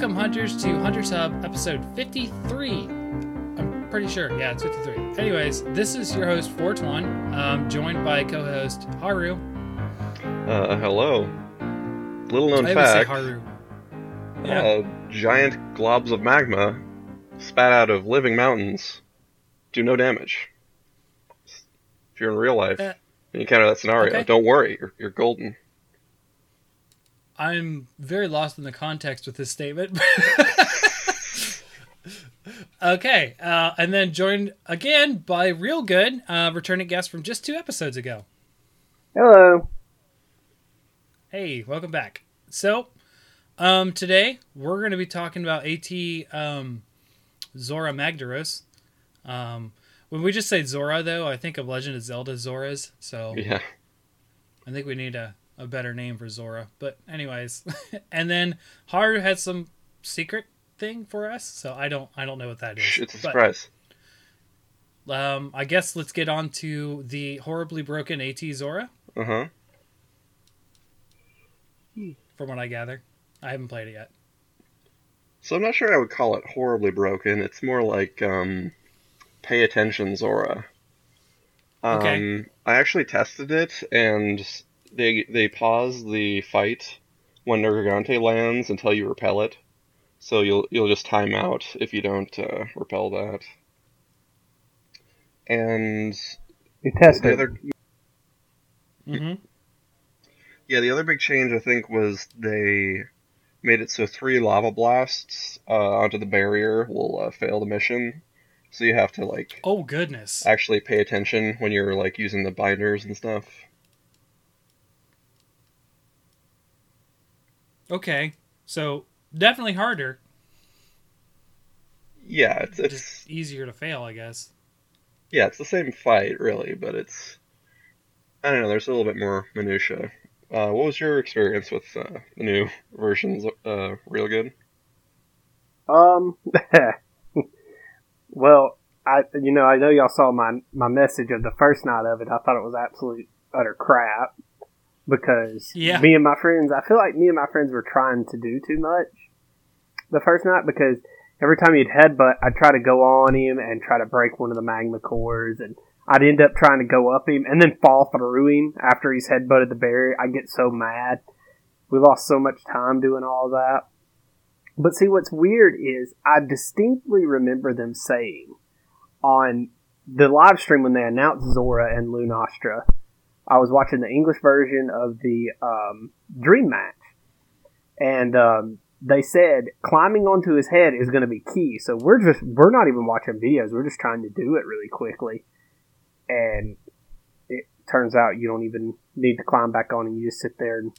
welcome hunters to Hunters Hub episode 53. I'm pretty sure, yeah, it's 53. Anyways, this is your host Fortuan, um, joined by co-host Haru. Uh, hello. Little known I fact: Haru. Yeah. uh, giant globs of magma spat out of living mountains do no damage. If you're in real life Uh, and you encounter that scenario, okay. don't worry, you're, you're golden. I'm very lost in the context with this statement. okay, uh, and then joined again by Real Good, uh, returning guest from just two episodes ago. Hello. Hey, welcome back. So, um, today we're going to be talking about AT um, Zora Magdaros. Um, when we just say Zora, though, I think of Legend of Zelda Zoras. So Yeah. I think we need a, a better name for Zora. But anyways, and then Haru had some secret thing for us, so I don't I don't know what that is. It's a But, surprise. um, I guess let's get on to the horribly broken AT Zora. Uh huh. From what I gather, I haven't played it yet. So I'm not sure I would call it horribly broken. It's more like um, pay attention, Zora. Um, Okay. I actually tested it, and they they pause the fight when Nergigante lands until you repel it. So you'll you'll just time out if you don't uh, repel that. And You tested. the other hmm yeah, the other big change I think was they made it so three lava blasts uh, onto the barrier will uh, fail the mission. So you have to like Oh goodness. actually pay attention when you're like using the binders and stuff. Okay, so definitely harder, Yeah, it's it's just easier to fail, I guess. yeah, it's the same fight really, but it's I don't know. There's a little bit more minutia. Uh, what was your experience with uh, the new versions? Uh, real good. Um. well, I you know I know y'all saw my my message of the first night of it. I thought it was absolute utter crap because Yeah. me and my friends. I feel like me and my friends were trying to do too much the first night because every time he'd headbutt, I'd try to go on him and try to break one of the magma cores and. I'd end up trying to go up him and then fall through him after he's headbutted the barrier. I get so mad. We lost so much time doing all that. But see, what's weird is I distinctly remember them saying on the live stream when they announced Zora and Lunastra, I was watching the English version of the um, Dream match, and um, they said climbing onto his head is going to be key. So we're just we're not even watching videos; we're just trying to do it really quickly, and it turns out you don't even need to climb back on him; you just sit there and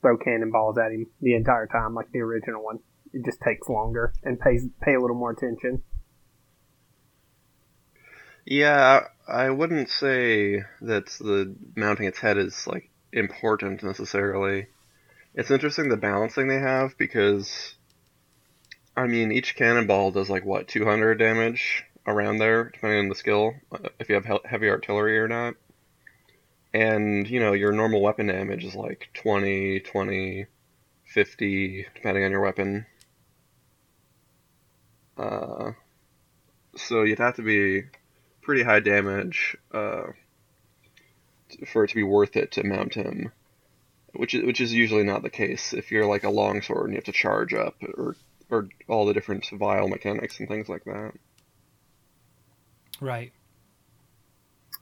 throw cannonballs at him the entire time, like the original one. It just takes longer and pays pay a little more attention. Yeah, I wouldn't say that the mounting its head is like important necessarily. It's interesting the balancing they have because I mean each cannonball does like what 200 damage around there depending on the skill uh, if you have he- heavy artillery or not. And you know your normal weapon damage is like 20, 20, 50 depending on your weapon. Uh so you'd have to be pretty high damage uh, for it to be worth it to mount him, which is which is usually not the case if you're like a longsword and you have to charge up or or all the different vile mechanics and things like that. Right.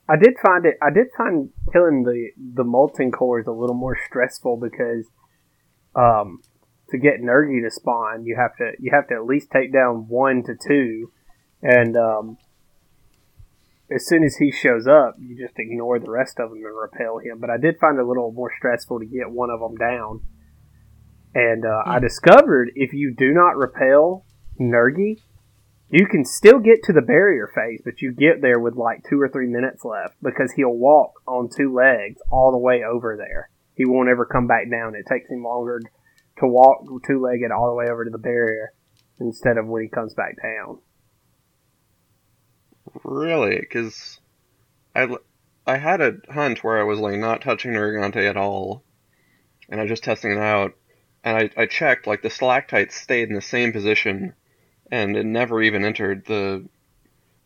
I did find it. I did find killing the the molten cores a little more stressful because, um, to get Nergi to spawn, you have to you have to at least take down one to two, and um, as soon as he shows up, you just ignore the rest of them and repel him. But I did find it a little more stressful to get one of them down, and uh, I Hmm. discovered if you do not repel Nergi, you can still get to the barrier phase, but you get there with like two or three minutes left because he'll walk on two legs all the way over there. He won't ever come back down. It takes him longer to walk two legged all the way over to the barrier instead of when he comes back down. Really, because I I had a hunt where I was like not touching Nergigante at all, and I was just testing it out, and I, I checked, like the stalactites stayed in the same position, and it never even entered the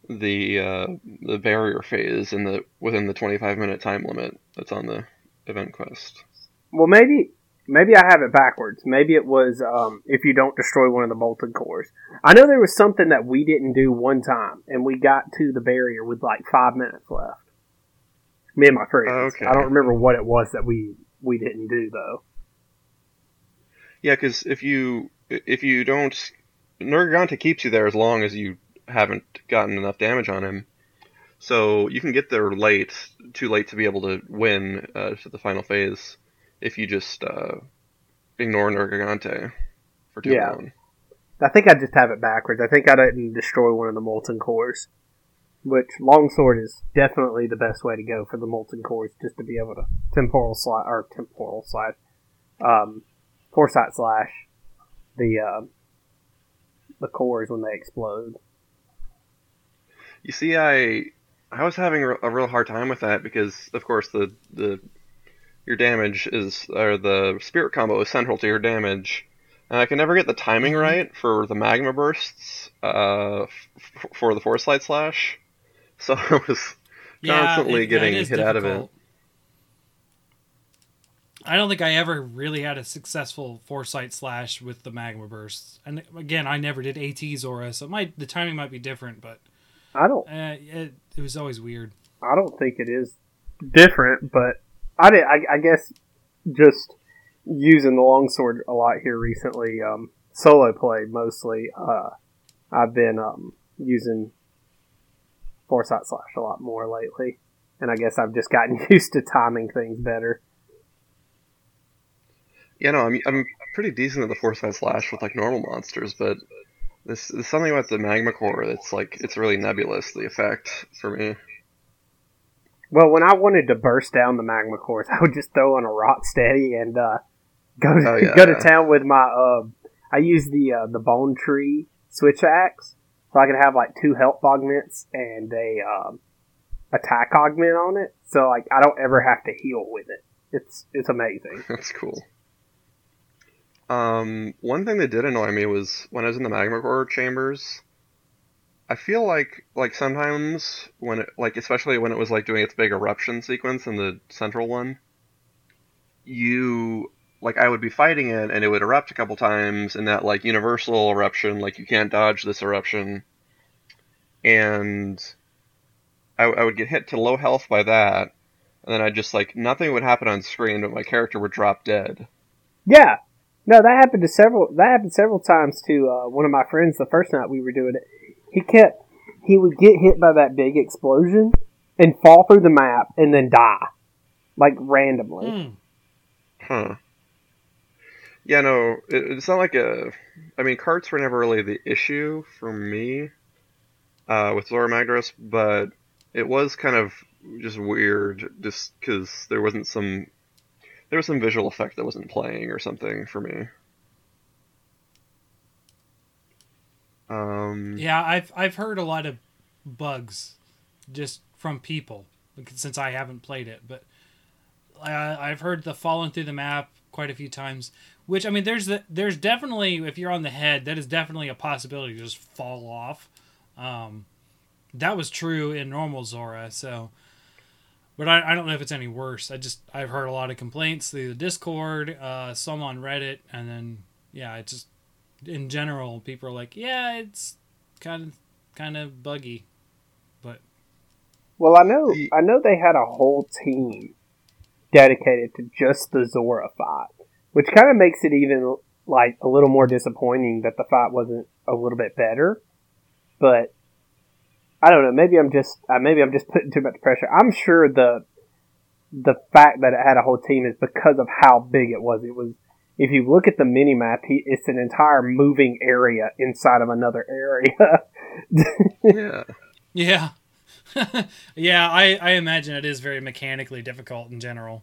the uh, the barrier phase in the within the 25 minute time limit that's on the event quest. Well, maybe maybe I have it backwards. Maybe it was um, if you don't destroy one of the molten cores. I know there was something that we didn't do one time, and we got to the barrier with like five minutes left. Me and my friends. Okay. I don't remember what it was that we we didn't do though. Yeah, because if you if you don't, Nergigante keeps you there as long as you haven't gotten enough damage on him. So you can get there late, too late to be able to win uh, to the final phase if you just uh, ignore Nergigante for too Yeah. long. I think I just have it backwards. I think I didn't destroy one of the molten cores. Which longsword is definitely the best way to go for the molten cores, just to be able to temporal slash or temporal slash, um, foresight slash the uh, the cores when they explode. You see, I I was having a a real hard time with that because, of course, the the your damage is or the spirit combo is central to your damage, and I can never get the timing Mhm. right for the magma bursts uh, f- for the foresight slash. So I was constantly it- getting is hit out of it. difficult. I don't think I ever really had a successful foresight slash with the magma bursts. And again, I never did AT Zora, so it might the timing might be different, but I don't uh, it, it was always weird. I don't think it is different, but I did. I, I guess just using the longsword a lot here recently. Um, solo play mostly. Uh, I've been um, using foresight slash a lot more lately, and I guess I've just gotten used to timing things better. Yeah, no, I'm I'm pretty decent at the foresight slash with like normal monsters, but this there's something about the magma core that's like it's really nebulous the effect for me. Well, when I wanted to burst down the magma cores, I would just throw on a rock steady and uh, go to, Oh, yeah. go to town with my. Uh, I use the uh, the bone tree switch axe, so I can have like two health augments and a um, attack augment on it. So like I don't ever have to heal with it. It's it's amazing. That's cool. Um, one thing that did annoy me was when I was in the magma core chambers. I feel like like sometimes when it like especially when it was like doing its big eruption sequence in the central one, you like I would be fighting it and it would erupt a couple times in that like universal eruption, like you can't dodge this eruption, and I, I would get hit to low health by that, and then I just like nothing would happen on screen, but my character would drop dead. Yeah. No, that happened to several. That happened several times to uh, one of my friends. The first night we were doing it, he kept he would get hit by that big explosion and fall through the map and then die, like randomly. Hmm. Huh. Yeah, no, it, it's not like a. I mean, carts were never really the issue for me uh, with Zora Magdaros, but it was kind of just weird, just because there wasn't some. There was some visual effect that wasn't playing or something for me. Um, Yeah, I've I've heard a lot of bugs just from people since I haven't played it, but uh, I've heard the falling through the map quite a few times. Which I mean, there's the, there's definitely if you're on the head, that is definitely a possibility to just fall off. Um, that was true in normal Zora, so. But I, I don't know if it's any worse. I just I've heard a lot of complaints through the Discord, uh, some on Reddit, and then yeah, it just in general, people are like, yeah, it's kind of kind of buggy. But Well, I know The- I know they had a whole team dedicated to just the Zora fight, which kind of makes it even like a little more disappointing that the fight wasn't a little bit better. But I don't know. Maybe I'm just uh, maybe I'm just putting too much pressure. I'm sure the the fact that it had a whole team is because of how big it was. It was. If you look at the mini map, he, it's an entire moving area inside of another area. yeah. yeah, yeah, I I imagine it is very mechanically difficult in general.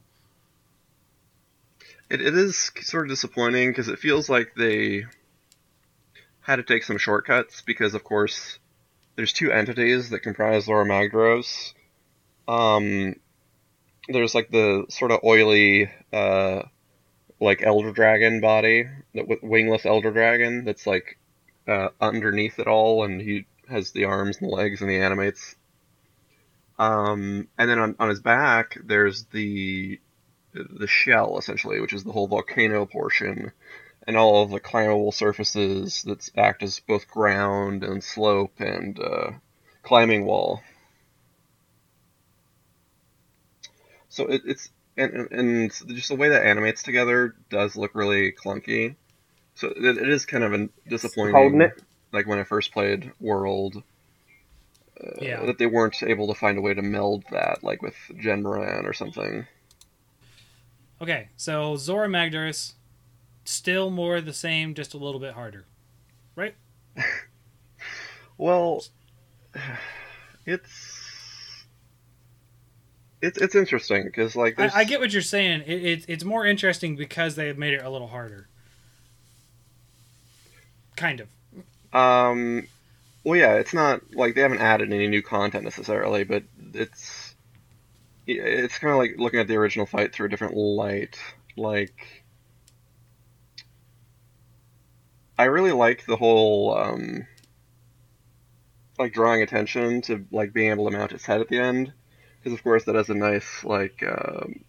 It, it is sort of disappointing because it feels like they had to take some shortcuts because, of course, there's two entities that comprise Zora Magdaros. Um, there's like the sort of oily uh, like elder dragon body, with wingless elder dragon that's like uh, underneath it all, and he has the arms and the legs and he animates. Um, and then on, on his back, there's the the shell essentially, which is the whole volcano portion, and all of the climbable surfaces that act as both ground and slope and uh, climbing wall. So it, it's and, and just the way that animates together does look really clunky. So it, it is kind of a disappointing. Holding it. Like when I first played World, uh, Yeah. that they weren't able to find a way to meld that, like with Jhen Mohran or something. Okay, so Zora Magdaros, still more the same, just a little bit harder. Right? Well, it's it's it's interesting because like I, I get what you're saying. It, it, it's more interesting because they have made it a little harder. Kind of. Um, well, yeah, it's not like they haven't added any new content necessarily, but it's it's kind of like looking at the original fight through a different light. Like, I really like the whole um, like drawing attention to like being able to mount its head at the end, because of course that has a nice like. Um,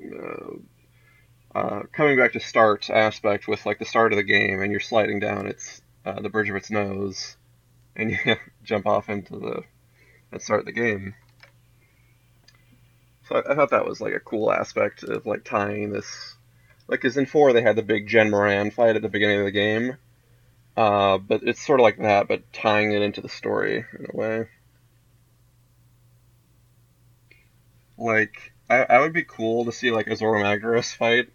uh, uh, coming back to start aspect with like the start of the game and you're sliding down its uh, the bridge of its nose and you jump off into the and start the game. So I, I thought that was like a cool aspect of like tying this, like because in four they had the big Jhen Mohran fight at the beginning of the game, uh, but it's sort of like that, but tying it into the story in a way. Like I, I would be cool to see like a Zora Magdaros fight,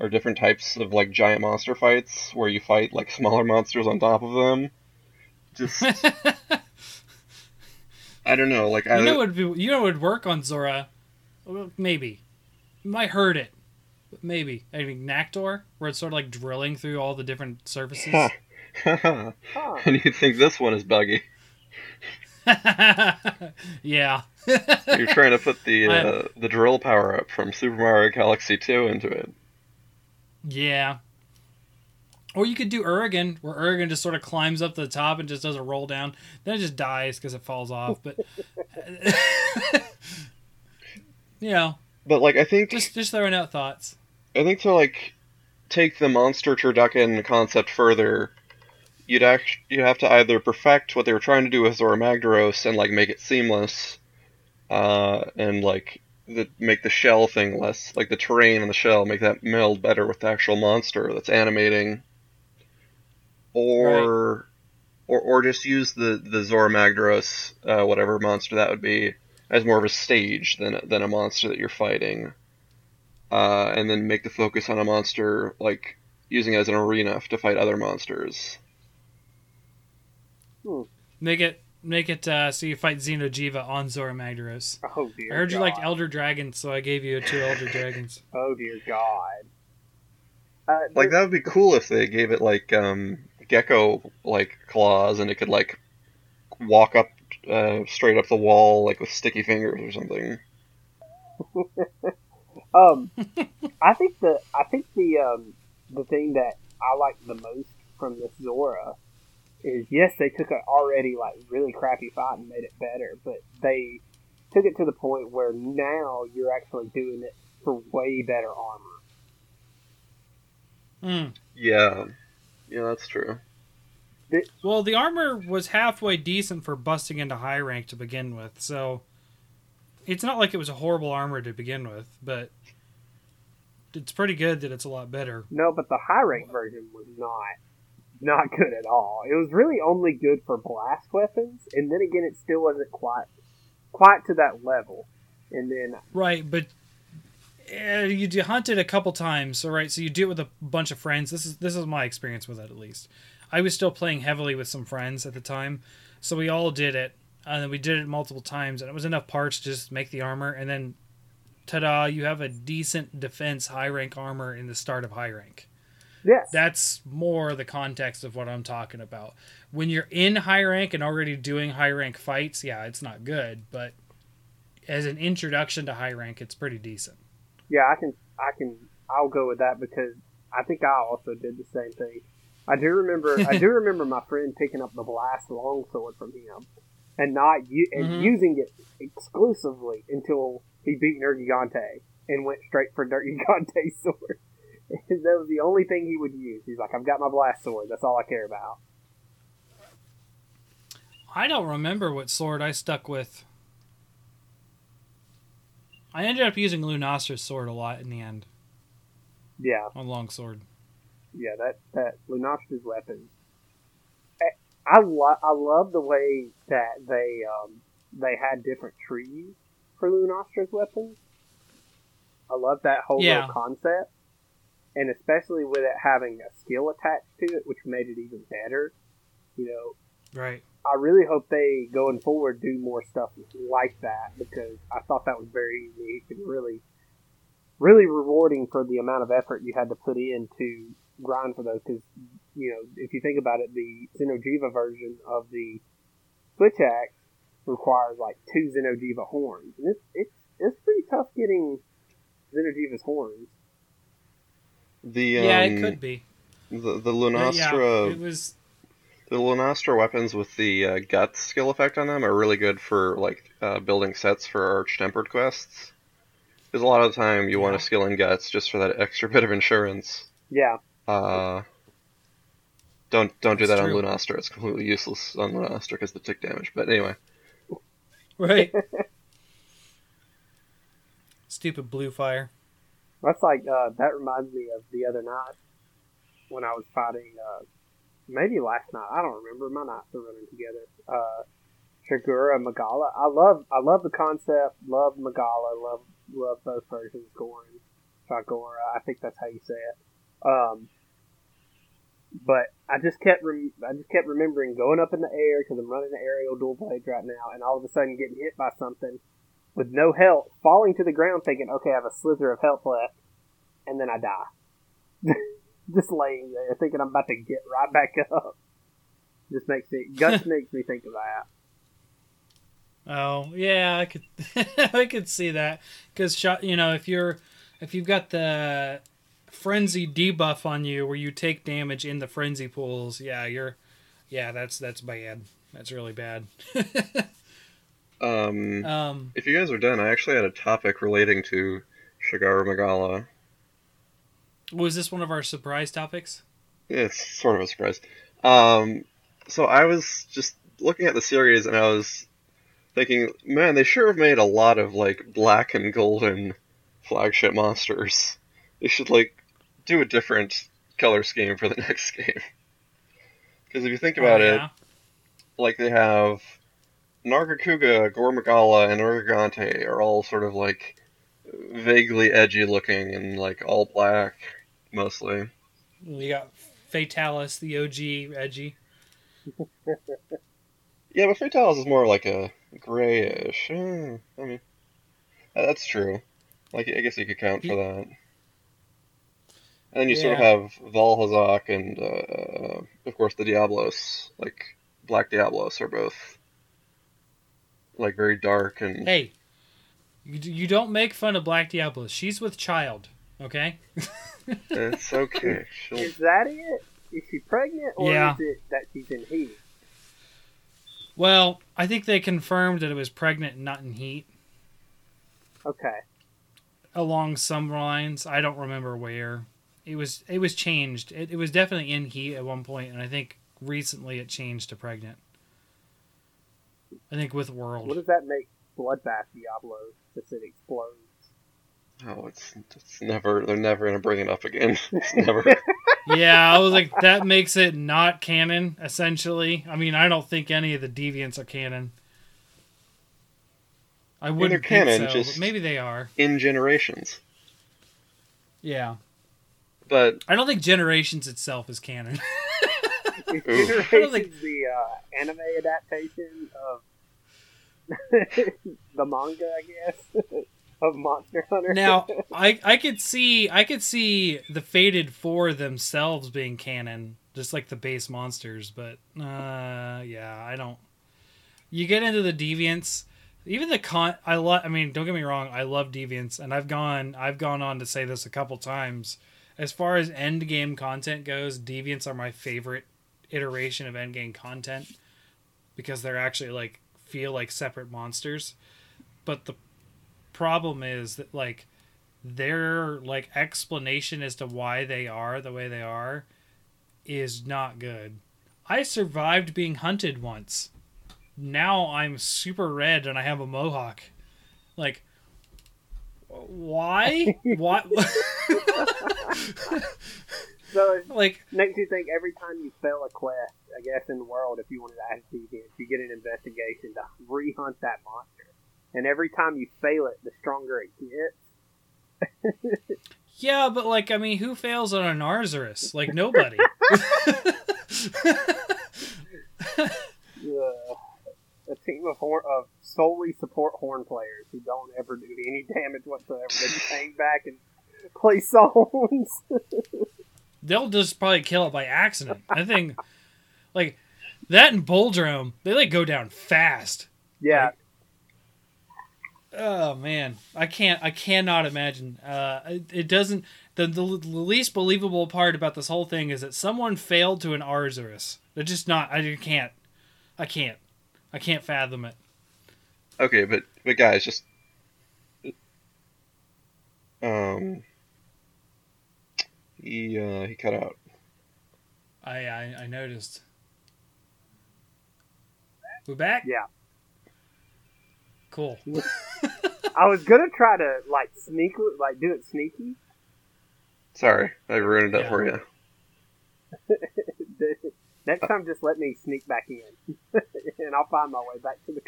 or different types of like giant monster fights where you fight like smaller monsters on top of them. Just I don't know, like I you know would be, you know what would work on Zora? Maybe. You might hurt it. But maybe. I mean Nactor, where it's sort of like drilling through all the different surfaces. And you think this one is buggy. yeah. You're trying to put the I- uh, the drill power up from Super Mario Galaxy 2 into it. Yeah. Or you could do Uragaan, where Uragaan just sort of climbs up to the top and just does a roll down. Then it just dies because it falls off. But you know, But like I think just just throwing out thoughts. I think to like take the monster turducken concept further, you'd act you'd have to either perfect what they were trying to do with Zora Magdaros and like make it seamless, uh, and like the make the shell thing less like the terrain and the shell make that meld better with the actual monster that's animating, or or or just use the the Zora Magdaros uh, whatever monster that would be as more of a stage than a- than a monster that you're fighting. Uh, and then make the focus on a monster like using it as an arena to fight other monsters. Make it make it uh, so you fight Xeno'jiiva on Zora Magdaros. Oh dear. I heard you God. liked Elder Dragons, so I gave you two Elder Dragons. Oh dear God. Uh, Like that would be cool if they gave it like um, gecko like claws and it could like walk up uh, straight up the wall like with sticky fingers or something. Um, I think the I think the um the thing that I like the most from this Zora is yes they took an already like really crappy fight and made it better, but they took it to the point where now you're actually doing it for way better armor. Mm. Yeah, yeah, that's true. Well, the armor was halfway decent for busting into high rank to begin with, so it's not like it was a horrible armor to begin with, but it's pretty good that it's a lot better. No, but the high rank version was not not good at all. It was really only good for blast weapons, and then again, it still wasn't quite quite to that level. And then Right, but uh, you hunt it a couple times, all right. So you do it with a bunch of friends. This is this is my experience with it, at least. I was still playing heavily with some friends at the time, so we all did it, and then we did it multiple times, and it was enough parts to just make the armor, and then, ta-da! You have a decent defense high rank armor in the start of high rank. Yes, That's more the context of what I'm talking about. When you're in high rank and already doing high rank fights, yeah, it's not good, but as an introduction to high rank, it's pretty decent. yeah, I can I can I'll go with that because I think I also did the same thing. I do remember I do remember my friend picking up the blast longsword from him and not u- and Mhm. using it exclusively until he beat Nergigante and went straight for Nergigante's sword. that was the only thing he would use. He's like, I've got my blast sword. That's all I care about. I don't remember what sword I stuck with. I ended up using Lunastra's sword a lot in the end Yeah, on longsword. yeah. That that Lunastra's weapon. I I, lo- I love the way that they um they had different trees for Lunastra's weapons. I love that whole Yeah. concept, and especially with it having a skill attached to it, which made it even better. You know, Right. I really hope they going forward do more stuff like that because I thought that was very unique and really, really rewarding for the amount of effort you had to put in to grind for those. Because you know, if you think about it, the Xeno'jiiva version of the Switch Axe requires like two Xeno'jiiva horns, and it's it's it's pretty tough getting Xeno'jiiva's horns. The um, yeah, it could be. the the But Lunastra yeah, it was. the Lunastra weapons with the uh, guts skill effect on them are really good for like uh, building sets for arch tempered quests. Because a lot of the time you want Yeah. to skill in guts just for that extra bit of insurance. Yeah, Uh, don't don't do That's that on true. Lunastra. It's completely useless on Lunastra because the tick damage. But anyway, Right. Stupid blue fire. That's like uh, that reminds me of the other night when I was fighting. Uh, maybe last night. I don't remember. My nights are running together. Uh, Shagaru Magala. I love. I love the concept. Love Magala. Love love both versions. Gorin, Shagaru. I think that's how you say it. Um, but I just kept. Rem- I just kept remembering going up in the air because I'm running the aerial dual blades right now, and all of a sudden getting hit by something with no health, falling to the ground, thinking, "Okay, I have a slither of health left," and then I die. Just laying there, thinking I'm about to get right back up. Just makes me guts makes me think of that. Oh yeah, I could I could see that because you know if you're if you've got the frenzy debuff on you where you take damage in the frenzy pools, yeah, you're yeah that's that's bad. That's really bad. Um, um, if you guys are done, I actually had a topic relating to Shagaru Magala. was this one of our surprise topics? Yeah, it's sort of a surprise. Um, so I was just looking at the series and I was thinking, man, they sure have made a lot of like black and golden flagship monsters. They should like do a different color scheme for the next game. Because if you think about Oh, it, like they have Nargacuga, Gore Magala, and Urgante are all sort of like vaguely edgy looking and like all black mostly. You got Fatalis, the OG edgy. Yeah, but Fatalis is more like a grayish. Eh, I mean, uh, that's true. Like, I guess you could count for that. And then you sort of have Vaal Hazak and, uh, of course, the Diablos. Like, Black Diablos are both, like, very dark and. Hey, you, you don't make fun of Black Diablo. She's with child, okay? It's okay. She'll, Is that it? Is she pregnant, or Yeah. is it that she's in heat? Well, I think they confirmed that it was pregnant and not in heat. Okay, along some lines. I don't remember where. It was it was changed. It, it was definitely in heat at one point, and I think recently it changed to pregnant. I think with World. what does that make Bloodbath Diablo since it explodes? oh, it's, it's never. They're never going to bring it up again. It's never. yeah, I was like, that makes it not canon. Essentially, I mean, I don't think any of the deviants are canon. I wouldn't they're think canon, so, just- maybe they are. in generations. Yeah, But I don't think Generations itself is canon. Is Generations think- the uh, anime adaptation of the manga, I guess, of Monster Hunter? now I I could see I could see the Fated Four themselves being canon, just like the base monsters. But uh, yeah, I don't. You get into the deviants, even the con I love I mean, don't get me wrong, I love Deviants and I've gone I've gone on to say this a couple times. As far as end game content goes, Deviants are my favorite iteration of endgame content because they're actually like feel like separate monsters. But the problem is that like their like explanation as to why they are the way they are is not good. I survived being hunted once now I'm super red and I have a mohawk. Like, why? why? So like, makes you think every time you fail a quest, I guess in the world, if you wanted to ask deviants, you get an investigation to re-hunt that monster, and every time you fail it, the stronger it gets. yeah, but like, I mean, who fails on a Arzuros? Like nobody. A team of horn of solely support horn players who don't ever do any damage whatsoever. They just hang back and play songs. They'll just probably kill it by accident. I think, like, that and Bulldrome, they like go down fast. yeah, Oh man, I can't. I cannot imagine. Uh, it, it doesn't. The, the least believable part about this whole thing is that someone failed to an Arzuros. They're just not. I can't. I can't. I can't fathom it. Okay, but but guys, just um, he uh, he cut out. I I, I noticed. We're back. yeah. Cool. I was gonna try to like sneak, like do it sneaky. Sorry, I ruined it Yeah. for you. Next time, just let me sneak back in, and I'll find my way back to the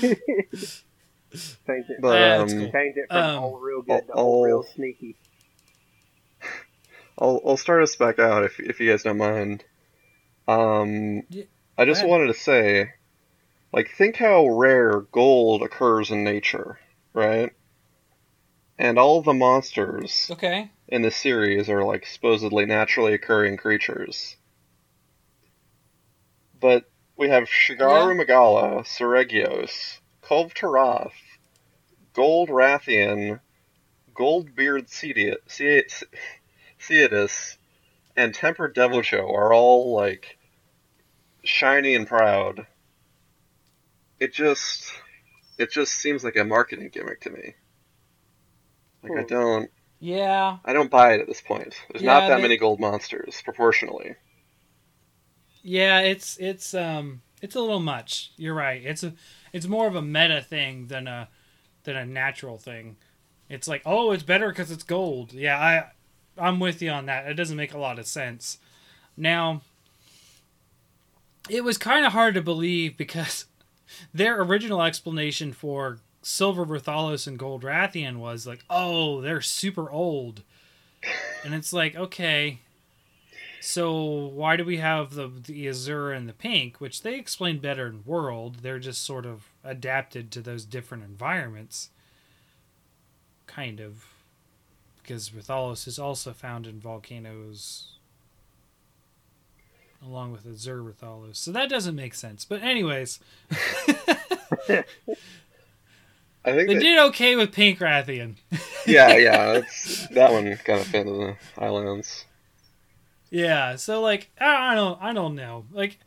conversation. Change it. But Yeah, um, that's cool. Change it from Um, all real good to I'll- all real sneaky. I'll I'll start us back out if if you guys don't mind. Um, Yeah, I just ahead. wanted to say, like, think how rare gold occurs in nature, right? And all the monsters Okay. in the series are like supposedly naturally occurring creatures. But we have Shagaru Magala, Seregios, Kulve Taroth, Gold Rathian, Goldbeard Cedia- Ce- Ceadeus, and Tempered Deviljho are all like shiny and proud. It just it just seems like a marketing gimmick to me. Like I Hmm. don't Yeah. I don't buy it at this point. There's Yeah, not that they- many gold monsters proportionally. Yeah. It's it's um it's a little much. You're right. It's a it's more of a meta thing than a than a natural thing. It's like oh, it's better because it's gold. Yeah, I I'm with you on that. It doesn't make a lot of sense. Now, it was kind of hard to believe because their original explanation for Silver Rathalos and Gold Rathian was like, oh, they're super old. And it's like, okay, so why do we have the, the Azure and the pink, which they explain better in World? They're just sort of adapted to those different environments. Kind of. Because Rathalos is also found in volcanoes along with Azure Rathalos. So that doesn't make sense. But anyways, I think they that, did okay with Pink Rathian. yeah, yeah, that one kind of fit in the islands. Yeah, so like I, don't I don't know. Like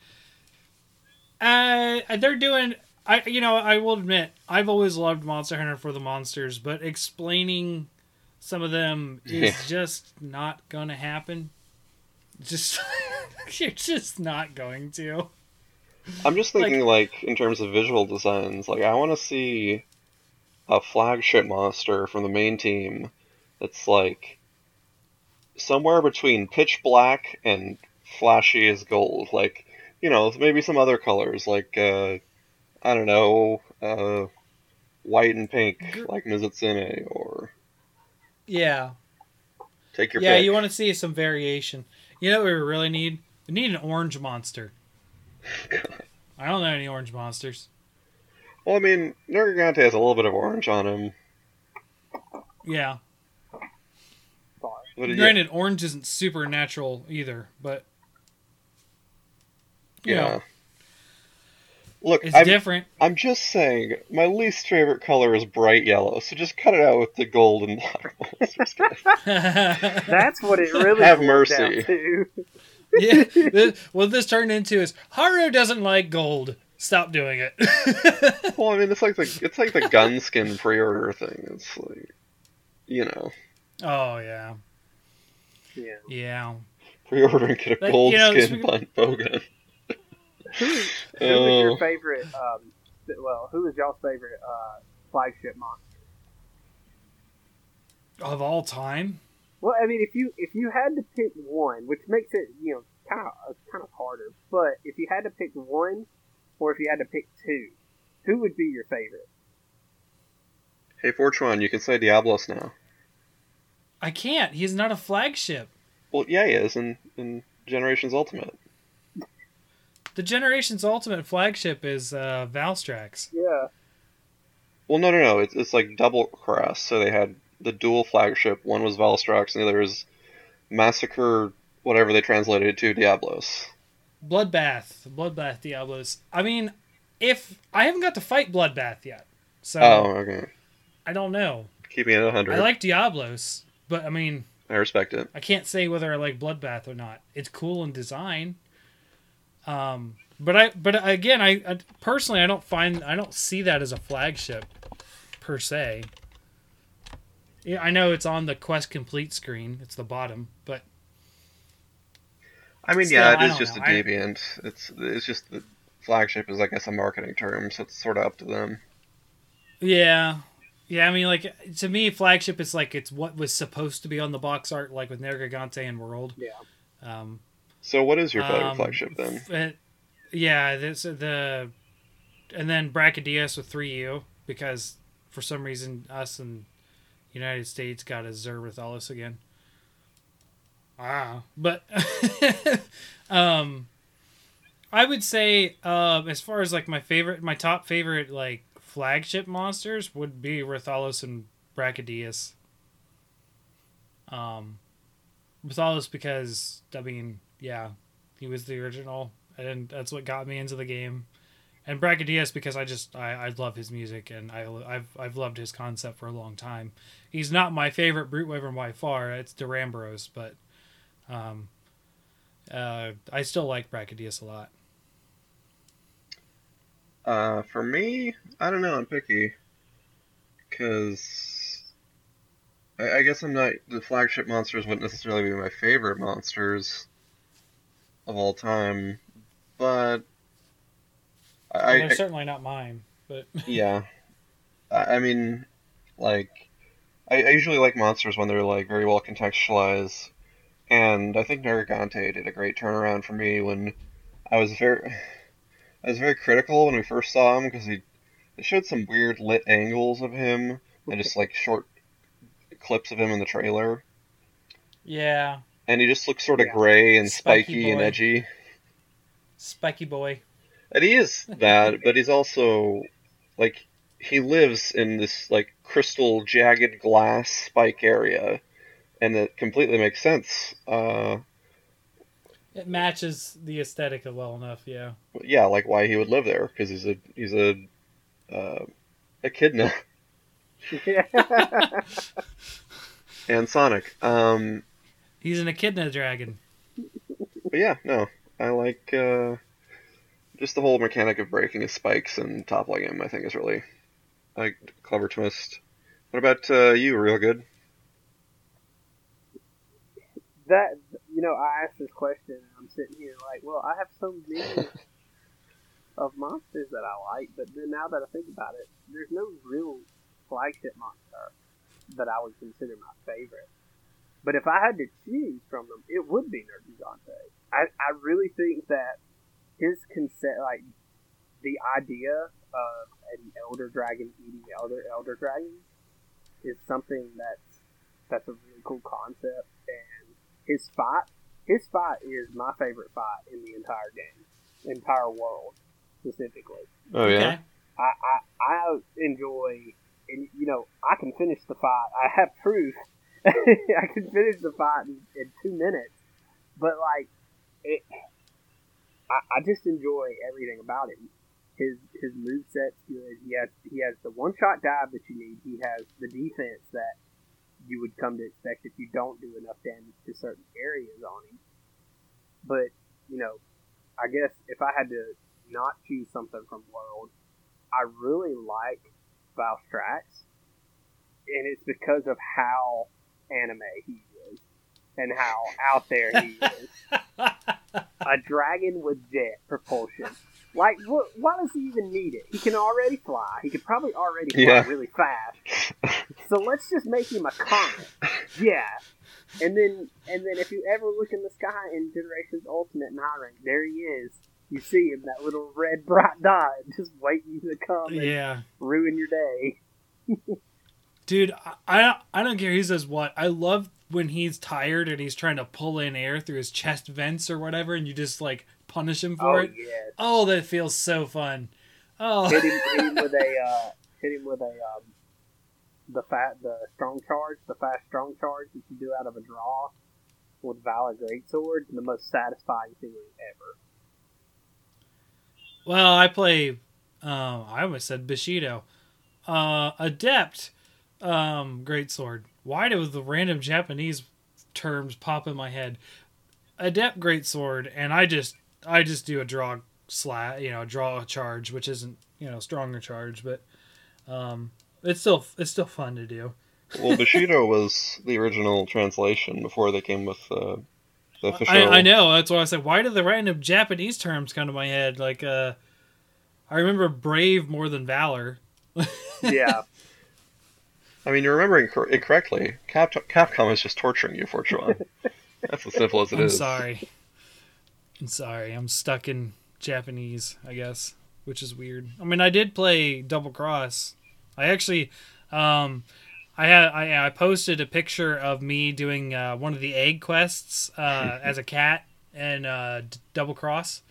uh they're doing I you know, I will admit I've always loved Monster Hunter for the monsters, but explaining some of them is Yeah. just not going to happen. Just you're just not going to. I'm just thinking like, in terms of visual designs, like I want to see a flagship monster from the main team that's like somewhere between pitch black and flashy as gold. Like, you know, maybe some other colors like uh I don't know, uh white and pink like Mizutsune or Yeah. take your Yeah, pick. you want to see some variation. You know what we really need? We need an orange monster. I don't know any orange monsters. Well, I mean, Nergigante has a little bit of orange on him. Yeah. Sorry. What do you- Granted, orange isn't supernatural either, but you yeah. know. Look, It's I'm, different. I'm just saying, my least favorite color is bright yellow, so just cut it out with the gold and black balls. Just kidding. That's what it really Have mercy. down to. yeah. This, what this turned into is Haru doesn't like gold. Stop doing it. well, I mean, it's like the it's like the gun skin pre-order thing. It's like, you know, oh yeah, Yeah. yeah. pre-order and get a Like, gold you know, skin speaking- bun bowgun. Who, who was your Oh. favorite? Um, well, who is was y'all's favorite uh, flagship monster? Of all time, Well, I mean, if you if you had to pick one, which makes it you know kind of kind of harder, but if you had to pick one, or if you had to pick two, who would be your favorite? Hey, Fortune, you can say Diablos now. I can't. He's not a flagship. Well, yeah, he is in in Generations Ultimate. The Generations Ultimate flagship is uh, Valstrax. Yeah. Well, no, no, no. It's it's like double cross. So they had the dual flagship. One was Valstrax, and the other is Massacre. Whatever they translated it to, Diablos. Bloodbath. Bloodbath Diablos. I mean, if I haven't got to fight Bloodbath yet, so Oh, okay. I don't know. Keeping it at 100. I like Diablos, but I mean, I respect it. I can't say whether I like Bloodbath or not. It's cool in design. Um, but I, but again, I, I personally, I don't find, I don't see that as a flagship per se. Yeah, I know it's on the Quest Complete screen. It's the bottom, but I mean, Still, yeah, it is just know. a I- deviant. It's it's just the flagship is, I guess, a marketing term, so it's sort of up to them. yeah, yeah. I mean, like to me, flagship is like it's what was supposed to be on the box art, like with Nergigante and World. Yeah. Um, So, what is your favorite Um, flagship then? f- uh, yeah, this the and then Brachydios with three U because for some reason us and United States got a Zerbathalos again. Ah, but um, I would say um, as far as like my favorite, my top favorite like flagship monsters would be Rathalos and Brachydios. Um, Rathalos because I mean, yeah, he was the original, and that's what got me into the game. And Brachydios because I just I, I love his music and I I've I've loved his concept for a long time. He's not my favorite brute wyvern by far. It's Duramboros, but um, uh, I still like Brachydios a lot. Uh, for me, I don't know. I'm picky because I, I guess I'm not. The flagship monsters wouldn't necessarily be my favorite monsters of all time, but Well, I, they're I certainly not mine, but yeah, I, I mean, like I, I usually like monsters when they're like very well contextualized, and I think Nergigante did a great turnaround for me when I was very. I was very critical when we first saw him because he they showed some weird lit angles of him and just like short clips of him in the trailer, yeah, and he just looks sort of Yeah. gray and Spiky spiky and edgy. Spiky boy. And he is that, but he's also like he lives in this like crystal jagged glass spike area, and it completely makes sense. Uh, It matches the aesthetic well enough, yeah. yeah, like why he would live there because he's a he's a uh, echidna yeah. and Sonic. Um, He's an echidna dragon. but yeah, no, I like uh, just the whole mechanic of breaking his spikes and toppling him. I think is really a clever twist. What about uh, you? Real good. that you know, I asked this question, and I'm sitting here like, well, I have so many of monsters that I like, but then now that I think about it, there's no real flagship monster that I would consider my favorite. But if I had to choose from them, it would be Nergigante. I, I really think that his concept, like the idea of an elder dragon eating other elder dragons, is something that's that's a really cool concept. And his fight, his fight is my favorite fight in the entire game, entire world specifically. Oh yeah. Okay. I, I, I enjoy, and you know, I can finish the fight. I have proof. I can finish the fight in, in two minutes. But like, it, I, I just enjoy everything about him. His his move set's good. He has he has the one shot dive that you need. He has the defense that you would come to expect if you don't do enough damage to certain areas on him. But you know, I guess if I had to not choose something from World, I really like Valstrax, and it's because of how anime he is and how out there he is. a dragon with jet propulsion. Like, what, why does he even need it? He can already fly. He could probably already fly Yeah. really fast. So let's just make him a comet. Yeah. And then, and then, if you ever look in the sky in Generations Ultimate and High Rank, there he is. You see him, that little red bright dot, just waiting to come and Yeah. ruin your day. Dude, I, I I don't care who says what. I love when he's tired and he's trying to pull in air through his chest vents or whatever, and you just like punish him for Oh it. yes. Oh, that feels so fun. Oh, hit him, hit him with a uh, hit him with a um, the fat the strong charge, the fast strong charge that you do out of a draw with Valor Greatsword, the most satisfying thing ever. well, I play. Um, I almost said Bushido, uh, adept, um, greatsword. Why do the random Japanese terms pop in my head? Adept greatsword, and I just I just do a draw slat, you know, draw a charge, which isn't you know stronger charge, but um, it's still it's still fun to do. Well, Bushido was the original translation before they came with uh, the official. I, I know that's why I said why do the random Japanese terms come to my head? Like uh, I remember brave more than valor. Yeah, I mean, you're remembering cor- it correctly. Cap- Capcom is just torturing you, Fortune. That's as simple as it I'm is. sorry. I'm sorry. I'm stuck in Japanese, I guess, which is weird. I mean, I did play Double Cross. I actually, um, I had I, I posted a picture of me doing uh, one of the egg quests uh, as a cat and uh, D- Double Cross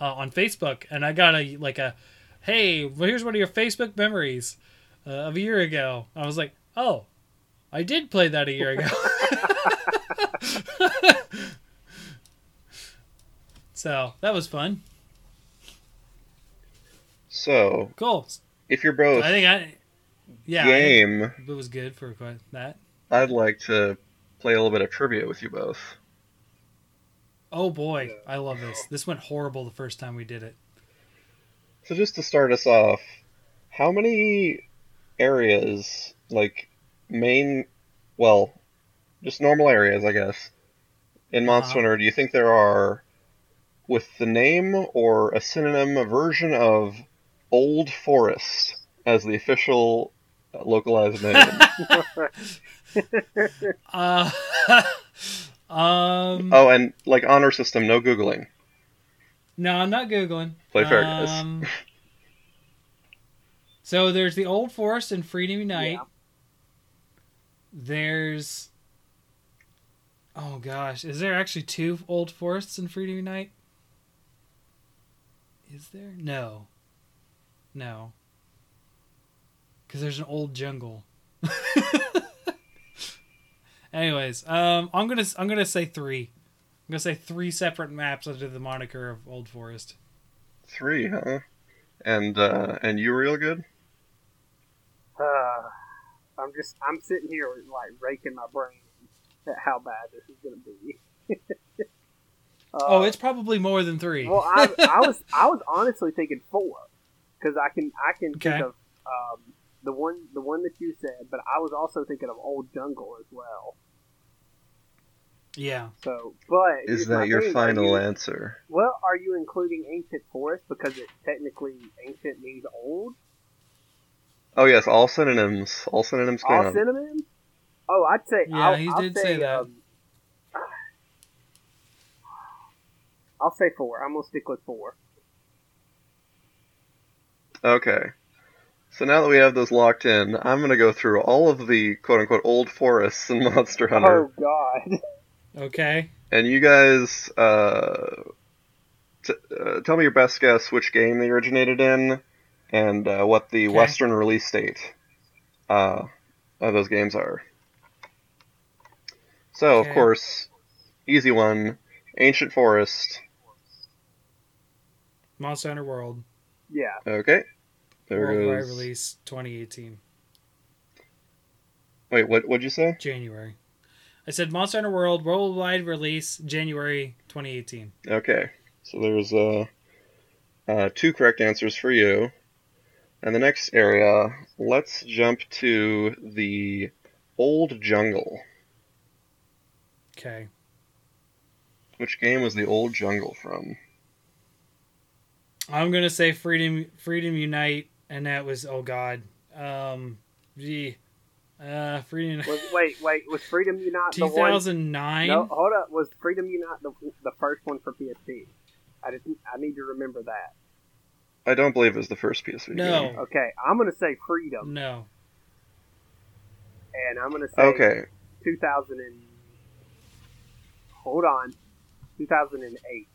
uh, on Facebook, and I got a like a, hey, well, here's one of your Facebook memories uh, of a year ago. I was like, oh, I did play that a year ago. so that was fun. So, Cool. if you're both I think I, yeah, game, think it was good for quite that. I'd like to play a little bit of trivia with you both. Oh boy, I love this. This went horrible the first time we did it. So, just to start us off, how many areas, like main, well, just normal areas, I guess, in Monster Uh-huh. Hunter, do you think there are with the name or a synonym, version of Old Forest as the official uh, localized name? Uh, um, oh, and like honor system, no googling. no, I'm not googling. Play fair, guys. Um, so there's the Old Forest in Freedom Unite. Yeah. There's. Oh gosh, is there actually two Old Forests in Freedom Unite? Is there? No. No. Because there's an old jungle. Anyways, um, I'm gonna I'm gonna say three. I'm gonna say three separate maps under the moniker of Old Forest. Three, huh? And uh, and you real good? uh, I'm just I'm sitting here like raking my brain at how bad this is going to be. uh, Oh, it's probably more than three. well, I, I was I was honestly thinking four because I can I can Okay. think of um, the one the one that you said, but I was also thinking of Old Jungle as well. yeah. So, but Is that your thing, final you- answer? Well, are you including ancient forest because it technically ancient means old? Oh yes, all synonyms. All synonyms All synonyms? Oh, I'd say. Yeah, I'll, he I'll did say, say that. Um, I'll say four. I'm gonna stick with four. Okay. So now that we have those locked in, I'm gonna go through all of the quote unquote old forests in Monster Hunter, Oh God! Okay. and you guys uh, t- uh, tell me your best guess which game they originated in, and uh, what the Okay. Western release date uh, of those games are. So Okay. of course, easy one, Ancient Forest. Monster Hunter World. Yeah. Okay. There Worldwide goes. release 2018 Wait, what? What'd you say? January. I said Monster Hunter World worldwide release January 2018. Okay. So there's uh, uh, two correct answers for you. And the next area, let's jump to the old jungle. Okay. Which game was the old jungle from? I'm gonna say Freedom Freedom Unite, and that was oh god, um, gee, uh, Freedom Was, wait, wait. Was Freedom Unite the one? 2009. No, hold up. Was Freedom Unite the, the first one for PSP? I just I need to remember that. I don't believe it was the first PSP No. game. Okay, I'm gonna say Freedom, No. and I'm gonna say Okay. 2000 and hold on, 2008.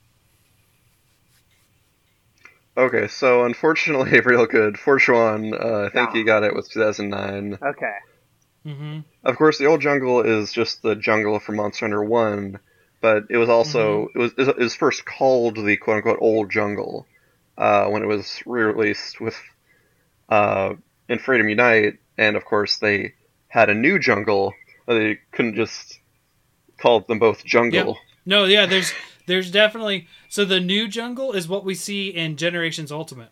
Okay, so unfortunately, real good. Fortune, uh, I think Ah. he got it with 2009. Okay, Mm-hmm. Of course, the old jungle is just the jungle from Monster Hunter 1, but it was also, it, was, it was first called the quote unquote old jungle uh, when it was re released with uh, in Freedom Unite, and of course, they had a new jungle. They couldn't just call them both jungle. No, yeah, there's there's definitely so the new jungle is what we see in Generations Ultimate.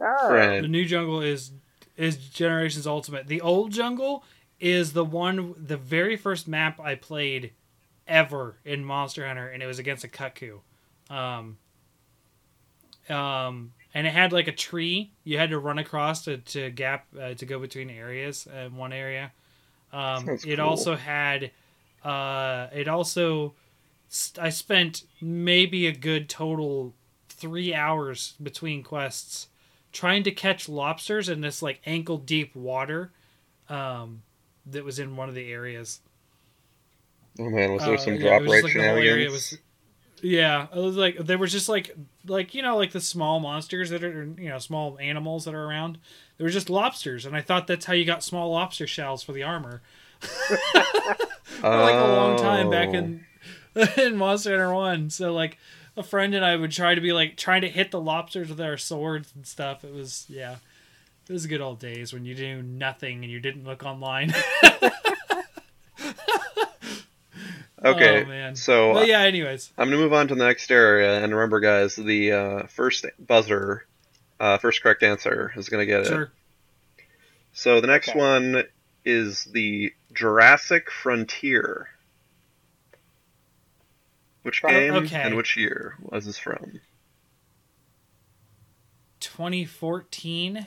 oh, Right. The new jungle is is Generations Ultimate. The old jungle is the one the very first map I played ever in Monster Hunter and it was against a Cuckoo. Um um and it had like a tree you had to run across to, to gap uh, to go between areas uh, in one area. Um Sounds it cool. also had uh it also I spent maybe a good total 3 hours between quests trying to catch lobsters in this like ankle deep water um, that was in one of the areas. Oh man, was there Uh, some yeah, drop rate just, like, area shenanigans? was- yeah, it was like there was just like like you know like the small monsters that are you know small animals that are around. There were just lobsters, and I thought that's how you got small lobster shells for the armor. for like a long time back in in Monster Hunter One. So like a friend and I would try to be like trying to hit the lobsters with our swords and stuff. It was yeah, it was good old days when you knew nothing and you didn't look online. Okay, oh man. so but yeah. Anyways, I'm gonna move on to the next area, and remember, guys, the uh, first buzzer, uh, first correct answer is gonna get it. sure. So the next Okay. one is the Jurassic Frontier. Which game okay. and which year was this from? 2014.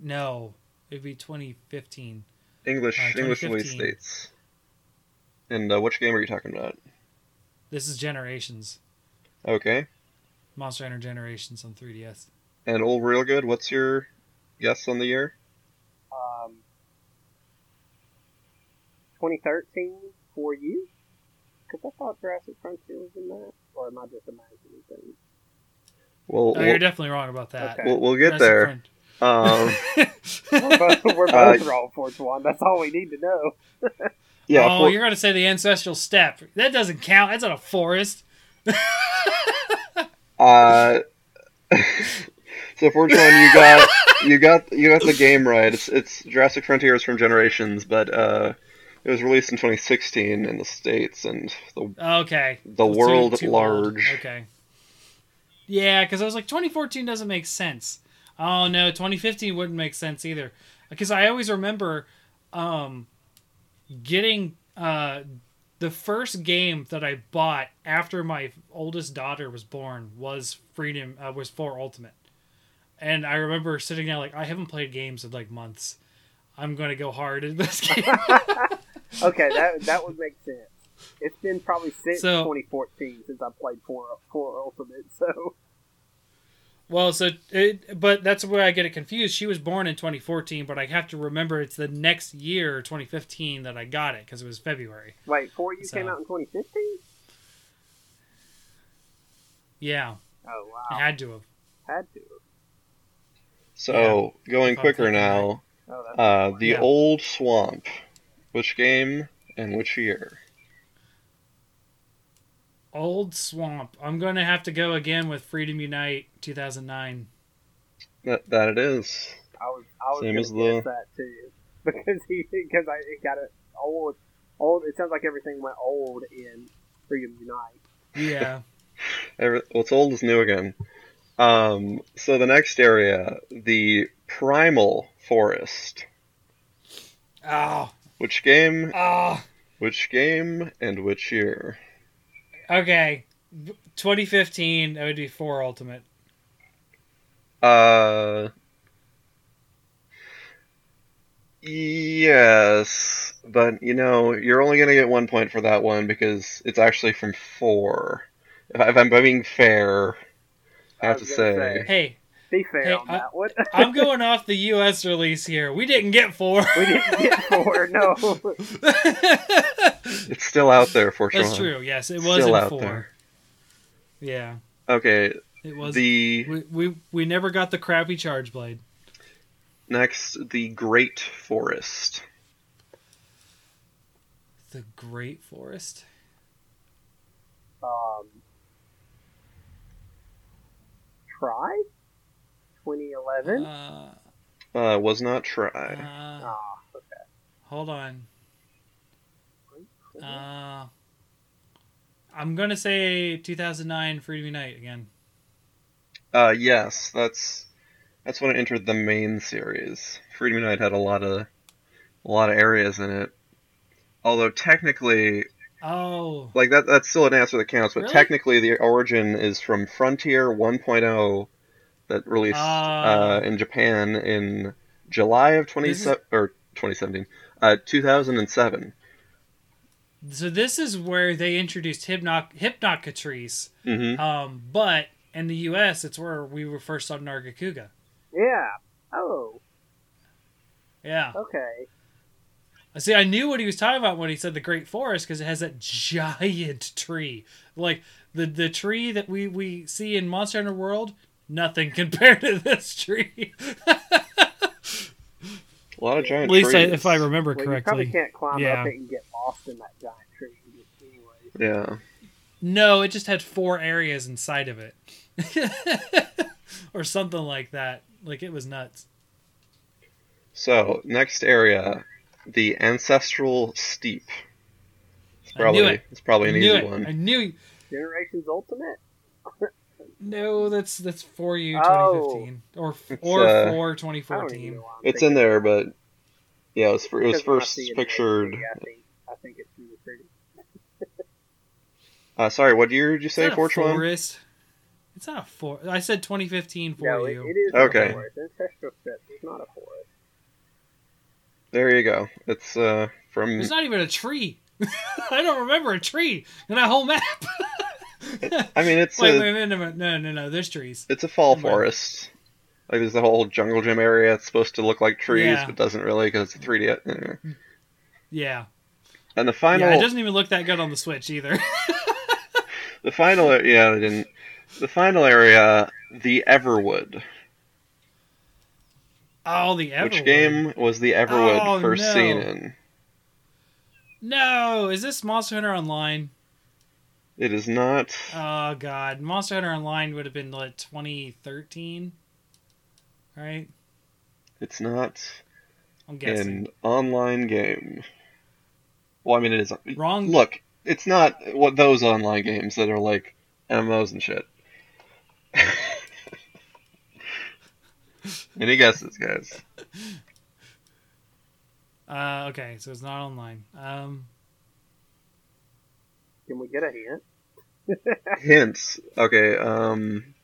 No, it'd be 2015. English Uh, English release 2015. states. And uh, which game are you talking about? This is Generations, Okay. Monster Hunter Generations on 3DS. And old real good. What's your guess on the year? um, 2013 for you? Because I thought Jurassic Frontier was in that, or am I just imagining things? We'll Oh, we'll, you're definitely wrong about that. Okay. we'll, we'll get That's there. friend. Um, We're both, we're Uh, wrong for one. That's all we need to know. yeah. oh, for- you're gonna say the ancestral steppe. That doesn't count. That's not a forest. Uh, so for which one you got? You got you got the game right. It's it's Jurassic Frontiers from Generations, but uh, it was released in 2016 in the states and the Okay. the Too- world too at old. large. Okay. Yeah, because I was like, 2014 doesn't make sense. Oh no, 2015 wouldn't make sense either. Because I always remember um, getting uh, the first game that I bought after my oldest daughter was born was Freedom uh, was for Ultimate, and I remember sitting there like, I haven't played games in like months. I'm gonna go hard in this game. Okay, that that would make sense. It's been probably since So- 2014 since I played four four Ultimate. So Well, so it, but that's where I get it confused. She was born in 2014, but I have to remember it's the next year, 2015, that I got it because it was February. wait, four you So- came out in 2015? Yeah, Oh I wow, had to have. had to. So going quicker thinking now. Oh, Uh, the Yeah. old swamp. Which game and which year? Old Swamp. I'm going to have to go again with Freedom Unite 2009. That that it is. I was I was Same gonna as the- that too because he because I it got it old old. It sounds like everything went old in Freedom Unite. Yeah. Every, what's old is new again. Um, so the next area, the Primal Forest. oh. Which game? Oh. Which game and which year? Okay. 2015, that would be 4 Ultimate. Uh. Yes, but you know, you're only gonna get one point for that one because it's actually from four. If, I- if I'm being fair, I I have to gonna say. say. Hey, Be fair Hey, on I- that one. I'm going off the US release here. We didn't get 4. we didn't get four. No, It's still out there for sure. That's true. Yes, it Still was in out 4. there. Yeah. Okay, It was the we, we we never got the crappy charge blade. next, the Great Forest. The Great Forest. um, try 2011. Uh, Uh, was not uh, try. Ah, hold on. okay. Uh, I'm gonna say 2009 Freedom Unite again. Uh, yes, that's that's when it entered the main series. Freedom Unite had a lot of a lot of areas in it. Although technically, Oh, like that that's still an answer that counts, but Really? technically the origin is from Frontier 1.0 that released Ah. uh, in Japan in July of 20 This is- or 2017, uh, 2007. so this is where they introduced Hypnoc Hypnocatrice. hmm Um, but in the U.S., it's where we were first on Nargacuga. Yeah. Oh, Yeah. okay. I see, I knew what he was talking about when he said the Great Forest because it has that giant tree. Like the the tree that we we see in Monster Hunter World, nothing compared to this tree. A lot of giant trees. At least I, if I remember Well, you probably correctly. can't climb Yeah. up it and get lost in that giant tree. Anyway. Yeah. No, it just had four areas inside of it, or something like that. Like it was nuts. So next area, the ancestral steppe. It's I knew probably it. it's probably I an knew easy it. one. I knew. Generations Ultimate. No, that's that's for you Oh. 2015 or or uh, for I don't even 2014. know why I'm It's in there, but yeah, it was, fir- it was Because I first it pictured. I think I think it's really pretty. Uh, sorry, what year did you It's say, not a Forge One? forest. It's not a forest. I said 2015 for no, it, you. it is Okay. a forest. Ancestral Steppes is not a forest. There you go. It's uh from It's not even a tree. I don't remember a tree in that whole map. I mean it's wait, a wait, wait, no, no, no, no. There's trees. it's a fall forest. Like there's the whole jungle gym area. It's supposed to look like trees, Yeah. but doesn't really because it's a 3D. Uh, anyway. Yeah. And the final, Yeah, it doesn't even look that good on the Switch either. the final, yeah, they didn't. The final area, the Everwood. oh, the Everwood. Which game was the Everwood Oh, first no. seen in? No, is this Monster Hunter Online? It is not. Oh god, Monster Hunter Online would have been like 2013, right? It's not I'm guessing. an online game. Well, I mean, it is. Wrong. Look, it's not what those online games that are like MMOs and shit. Any guesses, guys? Uh, okay, so it's not online. Um, Can we get a hint? Hints. Okay. Um,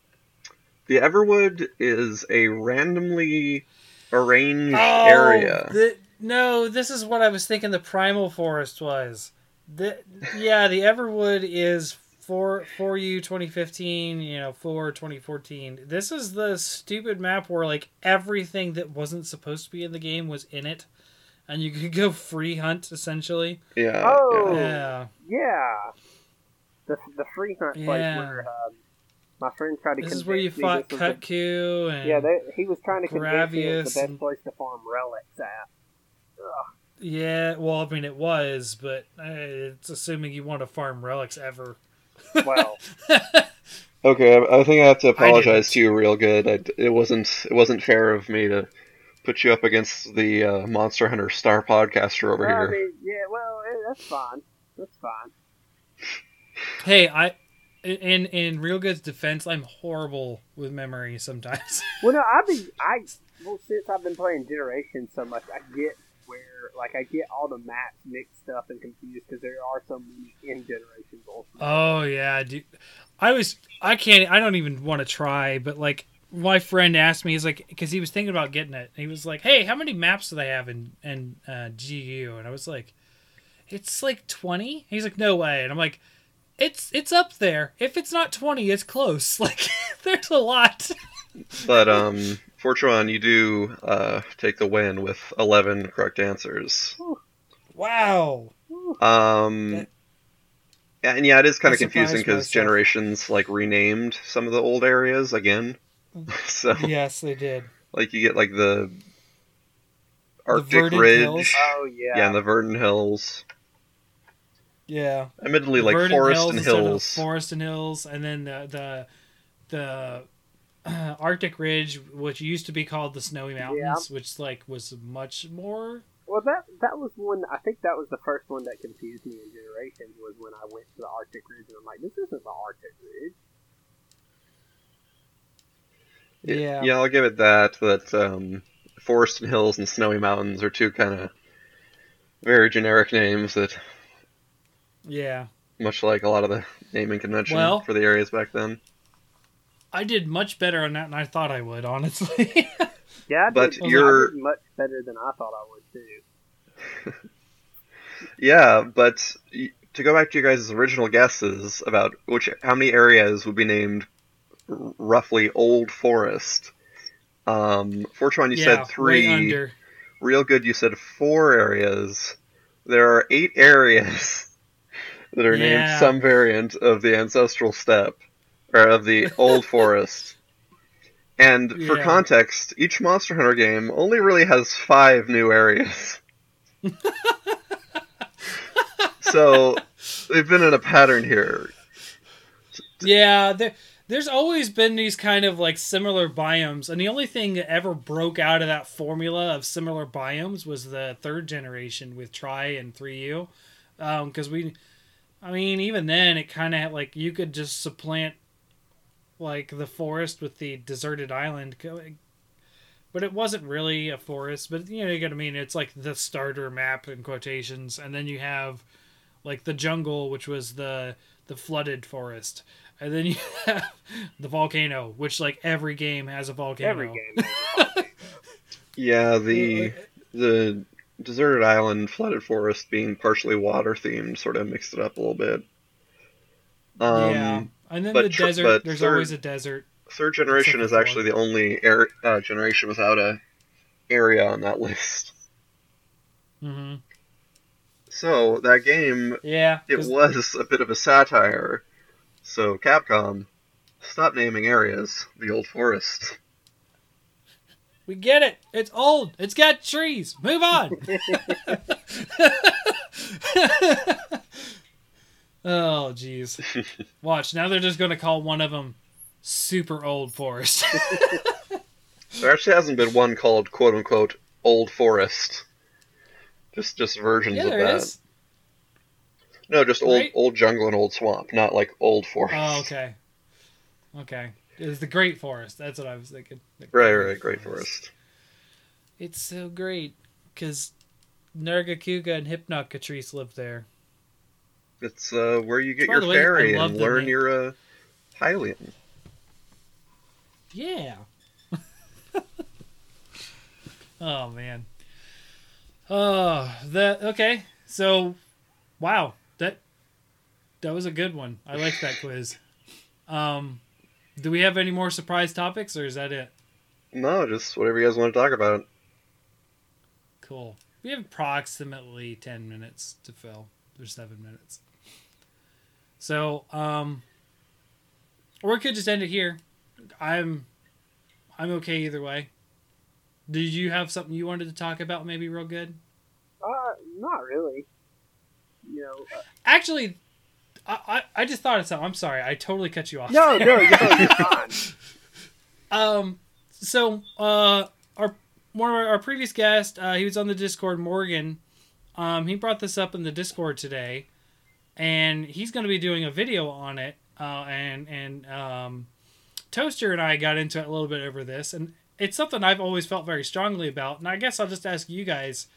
the Everwood is a randomly arranged area. Oh, the- no, this is what I was thinking. The Primal Forest was. The yeah, the Everwood is for for you 2015. You know, for 2014. This is the stupid map where like everything that wasn't supposed to be in the game was in it, and you could go free hunt essentially. Yeah. Oh. Yeah. Yeah. The the free hunt place Yeah. where um, my friend tried to This is where you fought this the- and Yeah, they, he was trying to convince me it was the best and- place to farm relics at. Yeah, well, I mean, it was, but uh, it's assuming you want to farm relics ever. Well, Okay, I, I think I have to apologize to you real good. I, it wasn't it wasn't fair of me to put you up against the uh, Monster Hunter star podcaster over well, I here. mean, yeah, well, eh, that's fine. That's fine. hey, I in in real good's defense, I'm horrible with memory sometimes. Well, no, I've been I well since I've been playing Generation so much, I get where like I get all the maps mixed up and confused because there are so many in Generations. Ultimate. oh yeah, dude. I was I can't I don't even want to try, but like my friend asked me, he's like, because he was thinking about getting it. He was like, "Hey, how many maps do they have in in uh, GU?" And I was like, "It's like 20." He's like, "No way." And I'm like, "It's it's up there. If it's not 20, it's close. Like, there's a lot." But um, Fortron, you do uh, take the win with eleven correct answers. Wow. Um, That- yeah, and yeah, it is kind of confusing because. Generations like renamed some of the old areas again. so Yes, they did. like you get like the Arctic Verdant Ridge, Hills. Oh yeah. yeah, and the Verdant Hills. Yeah. Admittedly, like Verdant forest Hills and instead of hills. Forest and hills, and then the the the uh, Arctic Ridge, which used to be called the Snowy Mountains, which like was much more. Well, that that was one. I think that was the first one that confused me in Generations was when I went to the Arctic Ridge and I'm like, this isn't the Arctic Ridge. Yeah. Yeah, I'll give it that. That um, forest and hills and snowy mountains are two kind of very generic names that, Yeah. much like a lot of the naming convention Well- for the areas back then. I did much better on that than I thought I would, honestly. Yeah, I But did, you're- I did much better than I thought I would too. Yeah, but to go back to your guys' original guesses about which how many areas would be named r- roughly Old Forest. Um, Fortune, you yeah, said three. Real good, you said four areas. There are eight areas that are named some variant of the ancestral steppe, or of the old forest. And for context, each Monster Hunter game only really has five new areas. so they've been in a pattern here. Yeah, there, there's always been these kind of like similar biomes, and the only thing that ever broke out of that formula of similar biomes was the third generation with Tri and 3U. Because um, we, I mean, even then, it kind of like you could just supplant like the forest with the deserted island. But it wasn't really a forest, but you know, you what I mean. It's like the starter map in quotations, and then you have like the jungle, which was the the flooded forest, and then you have the volcano, which like every game has a volcano. Every game. Yeah, the the deserted island, flooded forest being partially water themed sort of mixed it up a little bit. Um, yeah, and then but the tr- desert. but There's third- always a desert. Third generation is actually the only air, uh, generation without a area on that list. hmm So that game, Yeah, it was a bit of a satire. So Capcom, stop naming areas the old forest. we get it. It's old. It's got trees. Move on. oh, jeez. Watch now. They're just gonna call one of them super old forest. There actually hasn't been one called quote unquote old forest. Just just versions yeah, of that. is. No, just old Right? old jungle and old swamp, not like old forest. Oh, okay. Okay. It's the Great Forest. That's what I was thinking. Right, right, great forest. It's so great because Nargacuga and Hypnocatrice live there. It's uh, where you get By your way, fairy and learn your uh, Hylian. Yeah. oh man. Oh, that okay. So, wow that that was a good one. I like that quiz. Um, do we have any more surprise topics, or is that it? No, just whatever you guys want to talk about. Cool. We have approximately ten minutes to fill. There's seven minutes. So, um, or we could just end it here. I'm, I'm okay either way. Did you have something you wanted to talk about? Maybe real good. Uh, not really. You know, uh, Actually, I, I, I just thought of something. I'm sorry. I totally cut you off. No, no, no, you're fine. Um, so uh, our one of our, our previous guest, uh, he was on the Discord, Morgan. Um, he brought this up in the Discord today, and he's going to be doing a video on it. Uh, and and um, Toaster and I got into it a little bit over this, and it's something I've always felt very strongly about. And I guess I'll just ask you guys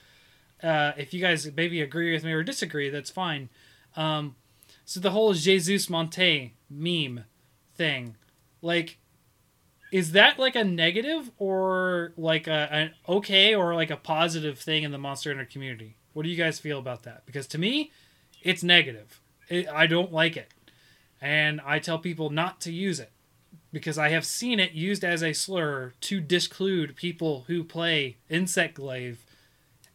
uh, if you guys maybe agree with me or disagree. That's fine. Um, so the whole Jesus Monte meme thing, like is that like a negative or like a, an okay or like a positive thing in the monster hunter community? What do you guys feel about that? Because to me it's negative. It, i don't like it. And i tell people not to use it because i have seen it used as a slur to disclude people who play insect glaive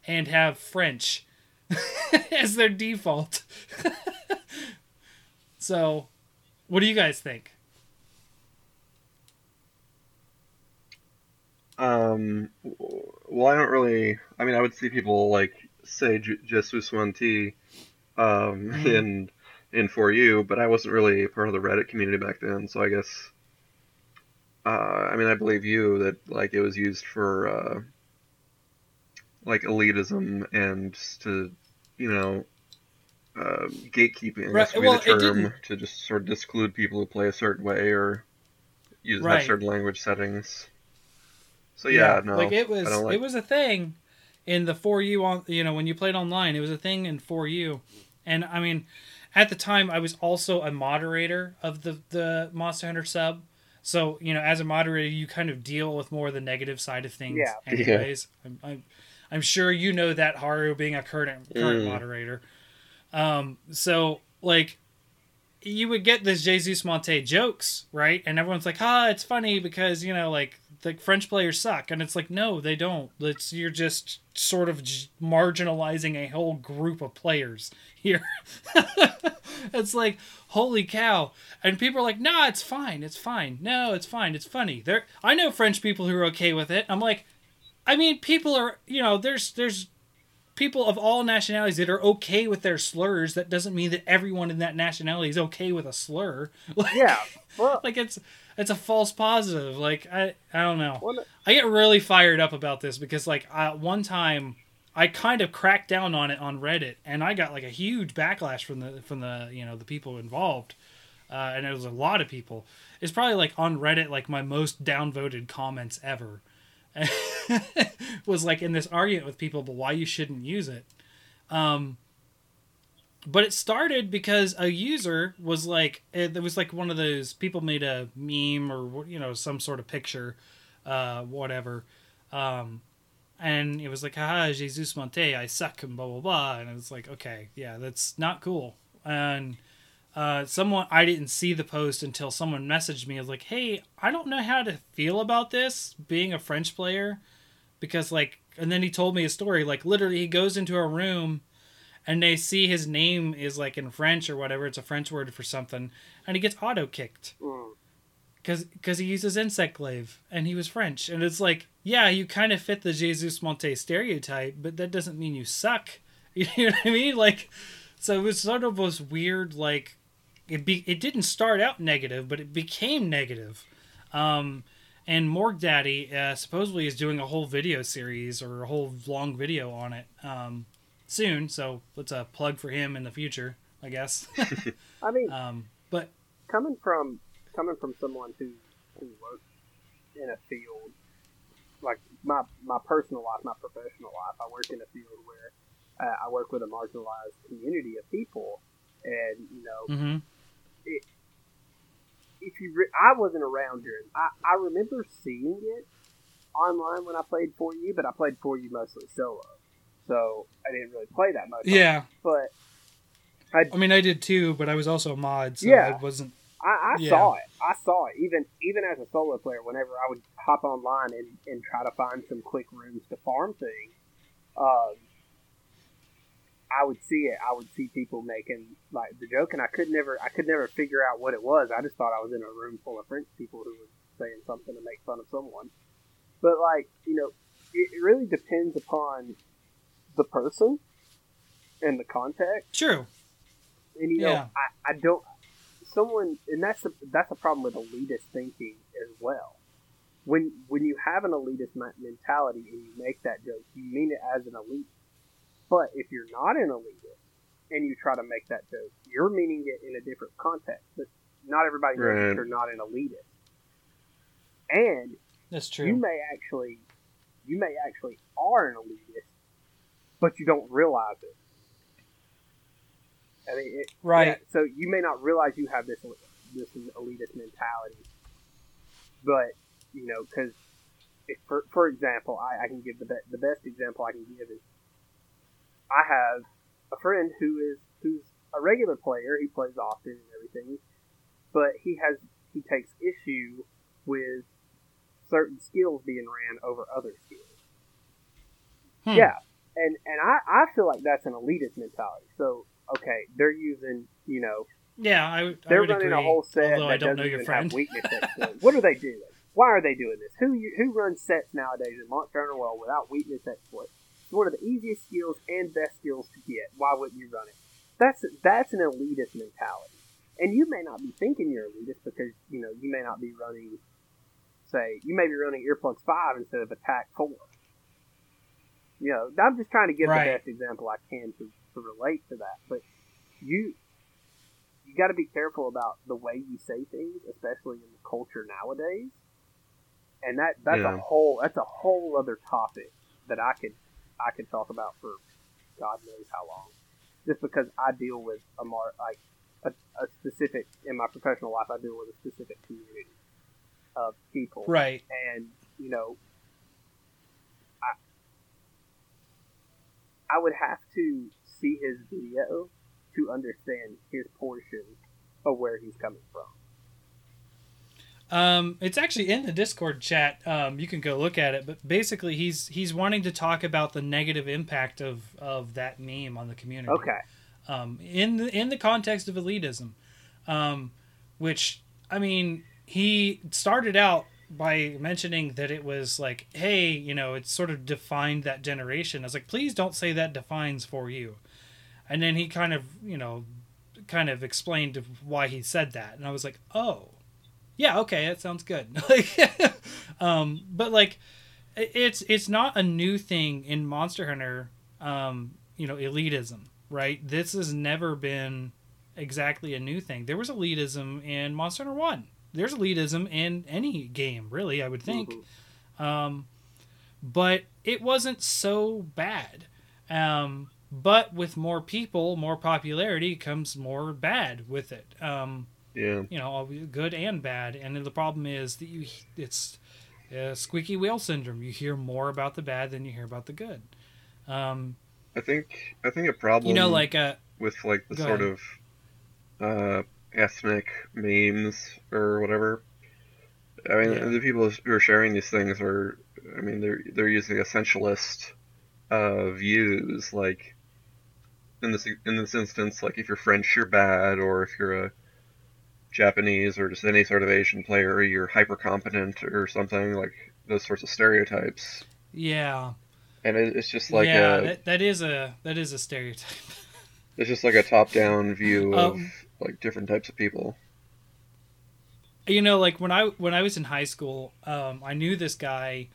and have french as their default so what do you guys think Um, well, I don't really. I mean, I would see people like say J- Jesus Monte um, Mhm. in in 4U, but I wasn't really part of the Reddit community back then, so I guess. Uh, I mean, I believe you that like it was used for uh, like elitism and to, you know, uh, gatekeeping. I Right, be well, the term to just sort of disclude people who play a certain way or use Right. have certain language settings. So yeah, no, like it was like it was a thing in the 4U on you know when you played online it was a thing in 4U and I mean at the time I was also a moderator of the the Monster Hunter sub so you know as a moderator you kind of deal with more of the negative side of things Yeah. anyways I'm, I'm I'm sure you know that Haru being a current current Mm. moderator um so like you would get this Jesus Monte jokes, right? And everyone's like, "Ah, it's funny because you know, like the French players suck," and it's like, no, they don't. It's you're just sort of j- marginalizing a whole group of players here. it's like, holy cow! And people are like, "Nah, it's fine, it's fine. No, it's fine, it's funny." There, I know French people who are okay with it. I'm like, I mean, people are, you know, there's there's people of all nationalities that are okay with their slurs. That doesn't mean that everyone in that nationality is okay with a slur. Like, Yeah. Well, like it's it's a false positive. Like I I don't know. well, I get really fired up about this because like uh, one time I kind of cracked down on it on Reddit and I got like a huge backlash from the from the you know the people involved, uh, and it was a lot of people. It's probably like on Reddit like my most downvoted comments ever. was like in this argument with people but why you shouldn't use it. Um, but it started because a user was like it, it was like one of those people made a meme or you know some sort of picture uh whatever. Um and it was like haha jesus monte i suck and blah blah blah. And it was like okay yeah that's not cool. And uh someone i didn't see the post until someone messaged me I was like hey i don't know how to feel about this being a french player because like and then he told me a story like literally he goes into a room and they see his name is like in French or whatever. It's a French word for something, and he gets auto kicked mm, because because he uses insect glaive and he was French, and it's like yeah, you kind of fit the Jesus Monte stereotype, but that doesn't mean you suck. You know what I mean? Like, so it was sort of this weird like it be it didn't start out negative, but it became negative. Um, and Morg Daddy uh, supposedly is doing a whole video series or a whole long video on it um, soon. So let's uh, plug for him in the future, I guess. I mean, um, but coming from coming from someone who who works in a field like my my personal life, my professional life, I work in a field where uh, I work with a marginalized community of people, and you know, hmm if you re- I wasn't around during I, I remember seeing it online when I played 4U, but I played 4U mostly solo, so I didn't really play that much. yeah, but I mean I did too, but I was also a mod, so Yeah. I wasn't. I, I Yeah. saw it. I saw it. Even even as a solo player, whenever I would hop online and, and try to find some quick rooms to farm things, um, I would see it. I would see people making like the joke, and I could never I could never figure out what it was. I just thought I was in a room full of French people who were saying something to make fun of someone. But like you know, it, really depends upon the person and the context True. And you know, Yeah. I, I don't. Someone, and that's the that's the problem with elitist thinking as well. When when you have an elitist mentality and you make that joke, you mean it as an elite. But if you're not an elitist and you try to make that joke, you're meaning it in a different context. But not everybody knows Right. that you're not an elitist. And That's true. you may actually you may actually are an elitist, but you don't realize it. I mean, it, Right. yeah, so you may not realize you have this this elitist mentality, but you know, because for for example, I, I can give the be- the best example I can give is I have a friend who is who's a regular player. He plays often and everything, but he has he takes issue with certain skills being ran over other skills. Hmm. Yeah, and and I, I feel like that's an elitist mentality. So okay, they're using you know Yeah, I, I they're running agree. a whole set although that I don't doesn't know your even friend. have weakness what are they doing? Why are they doing this? Who you, who runs sets nowadays in Monster Hunter World without weakness exploits? It's one of the easiest skills and best skills to get. Why wouldn't you run it? That's that's an elitist mentality. And you may not be thinking you're elitist because you know you may not be running, say, you may be running earplugs five instead of attack four. You know, I'm just trying to give Right. the best example I can to, to relate to that. But you you got to be careful about the way you say things, especially in the culture nowadays. And that that's Yeah. a whole that's a whole other topic that I could I could talk about for God knows how long. Just because I deal with a mar like a, a specific in my professional life, I deal with a specific community of people, Right. and you know, I I would have to see his video to understand his portion of where he's coming from. Um, it's actually in the Discord chat. Um, you can go look at it. But basically, he's he's wanting to talk about the negative impact of, of that meme on the community. Okay, Um, in the in the context of elitism, um, which I mean, he started out by mentioning that it was like, hey, you know, it sort of defined that generation. I was like, please don't say that defines 4U. And then he kind of, you know, kind of explained why he said that, and I was like, oh, yeah, okay, that sounds good. like, um, but like, it's it's not a new thing in Monster Hunter. Um, you know, elitism, right? This has never been exactly a new thing. There was elitism in Monster Hunter One. There's elitism in any game, really. I would think Mhm. um, but it wasn't so bad. Um, but with more people, more popularity comes more bad with it. Um, Yeah. you know, all good and bad. And the problem is that you, it's uh, squeaky wheel syndrome. You hear more about the bad than you hear about the good. Um, I think I think a problem you know, like uh, with like the sort ahead. of uh, ethnic memes or whatever. I mean, Yeah. the people who are sharing these things are, I mean, they're they're using essentialist uh, views. Like in this in this instance, like if you're French, you're bad, or if you're a Japanese or just any sort of Asian player, you're hyper competent or something like those sorts of stereotypes. yeah, And it, it's just like yeah, a that, that is a that is a stereotype. it's just like a top down view of Um, like different types of people. you know like when i when i was in high school um, i knew this guy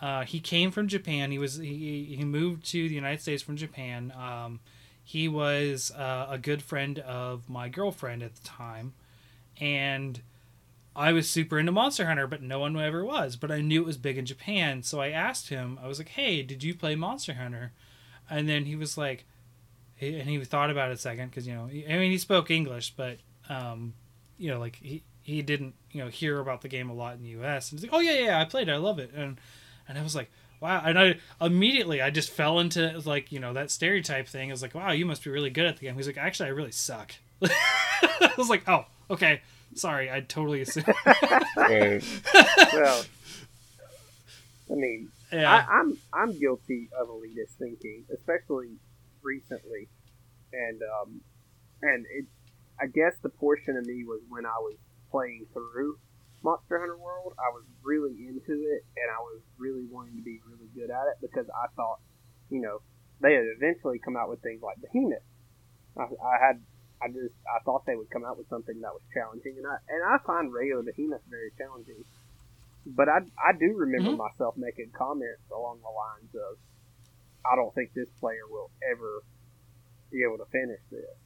uh, he came from japan he was he, he moved to the united states from japan um, he was uh, a good friend of my girlfriend at the time and i was super into monster hunter but no one ever was but i knew it was big in japan so i asked him i was like hey did you play monster hunter and then he was like and he thought about it a second because you know i mean he spoke english but um, you know like he he didn't you know hear about the game a lot in the U.S. and he's like, oh yeah yeah I played it I love it and and I was like wow and I immediately I just fell into like you know that stereotype thing I was like wow you must be really good at the game he's like actually I really suck I was like oh okay sorry I totally assumed well, I mean, yeah I, I'm I'm guilty of elitist thinking, especially recently, and um, and it, I guess the portion of me was when I was playing through Monster Hunter World. I was really into it, and I was really wanting to be really good at it because I thought, you know, they had eventually come out with things like Behemoth. I, I had I just I thought they would come out with something that was challenging, and I and I find regular behemoth very challenging. But I I do remember Mhm. myself making comments along the lines of, I don't think this player will ever be able to finish this,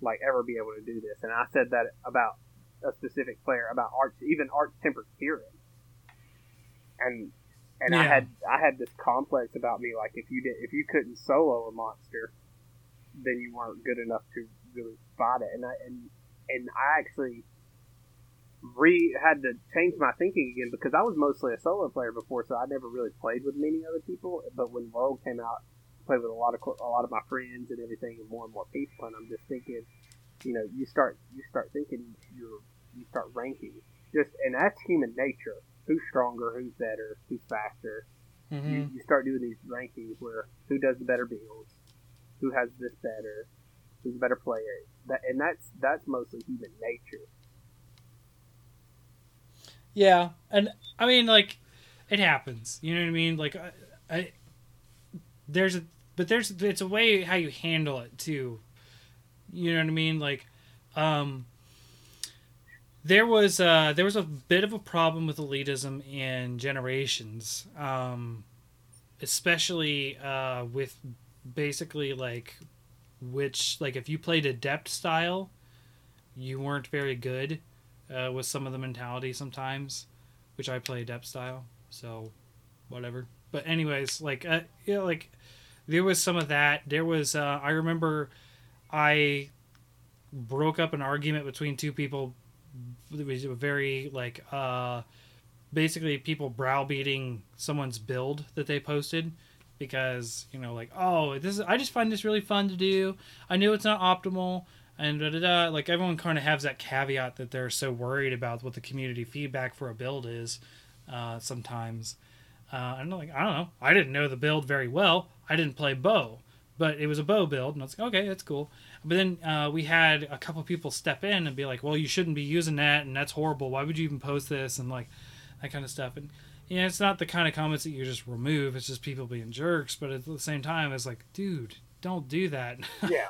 like ever be able to do this, and I said that about a specific player, about Arch, even Arch Tempered Kirin, and and I had I had this complex about me, like if you did if you couldn't solo a monster, then you weren't good enough to really fight it, and I and and I actually re had to change my thinking again because I was mostly a solo player before, so I never really played with many other people. But when World came out, I played with a lot of a lot of my friends and everything, and more and more people. And I'm just thinking, you know, you start you start thinking you're you start ranking just, and that's human nature. Who's stronger? Who's better? Who's faster? Mhm. You, you start doing these rankings where who does the better builds, who has this better, who's a better player. That and that's that's mostly human nature. Yeah, and I mean, like, it happens. You know what I mean? Like, I, I there's a, but there's it's a way how you handle it too. You know what I mean? Like, um, there was uh there was a bit of a problem with elitism in generations, um, especially uh with basically like which like if you played adept style, you weren't very good uh, with some of the mentality sometimes, which I play adept style, so whatever. But anyways, like uh, know, like there was some of that. There was uh, I remember I broke up an argument between two people. It was very like uh, basically people browbeating someone's build that they posted because you know like oh this is I just find this really fun to do. I know it's not optimal and da, da, da. like everyone kind of has that caveat that they're so worried about what the community feedback for a build is uh, sometimes. Uh, i'm like i don't know. I didn't know the build very well. I didn't play bow but it was a bow build and i was like okay that's cool. But then uh, we had a couple people step in and be like well you shouldn't be using that and that's horrible. Why would you even post this? and like that kind of stuff. And you know, it's not the kind of comments that you just remove it's just people being jerks but at the same time it's like dude don't do that Yeah.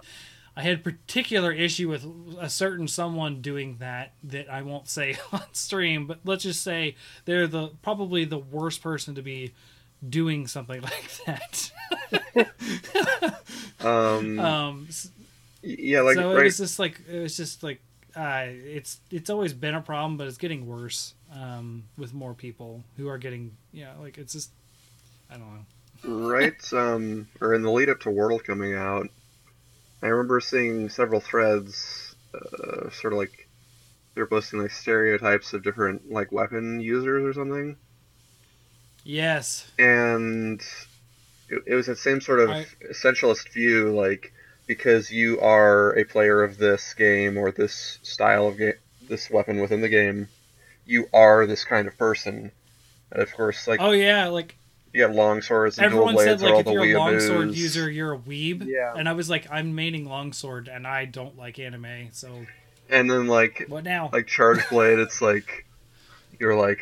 I had a particular issue with a certain someone doing that that I won't say on stream, but let's just say they're the probably the worst person to be doing something like that. Um, um, yeah, like so it was just like it was just like uh, it's it's always been a problem, but it's getting worse um, with more people who are getting yeah like it's just I don't know. right um or in the lead up to world coming out i remember seeing several threads uh, sort of like they're posting like stereotypes of different like weapon users or something Yes. and it, it was the same sort of I- essentialist view like because you are a player of this game or this style of game this weapon within the game you are this kind of person and of course like Oh yeah, like you got long swords and everyone dual said blades are all like if you're a longsword weeaboos. user you're a weeb Yeah. and i was like i'm maining longsword and i don't like anime so and then like what now like charge blade it's like you're like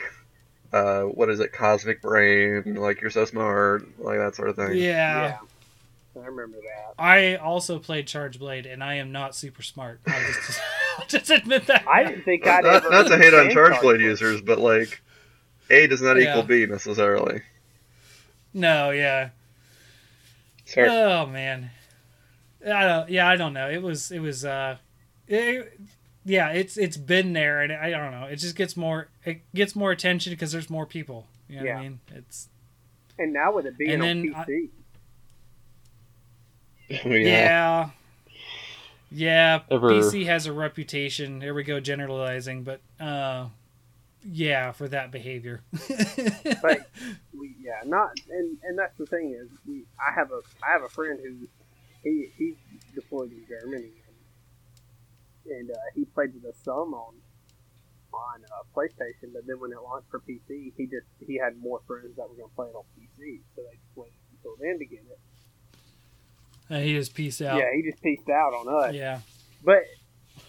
uh what is it cosmic brain like you're so smart like that sort of thing yeah. I remember that. i also played charge blade and i am not super smart i'll just, I'll just admit that. I didn't think I'd not, ever not to hate on charge blade Blade. users but like a does not Yeah. equal b necessarily. No yeah. Sorry. Oh man. I don't yeah i don't know. It was it was uh it, yeah it's it's been there and i don't know. It just gets more it gets more attention because there's more people. You know what Yeah. i mean? It's And now with it being And on then I- PC, Yeah. Yeah, Ever- PC has a reputation. Here we go generalizing, but uh yeah, for that behavior. but we, yeah, not and and that's the thing is we. I have a I have a friend who he he's deployed in Germany and, and uh, he played with us some on on uh, PlayStation, but then when it launched for PC, he just he had more friends that were going to play it on PC, so they just waited until then to get it. And he just peace out. Yeah, he just pieced out on us. Yeah. But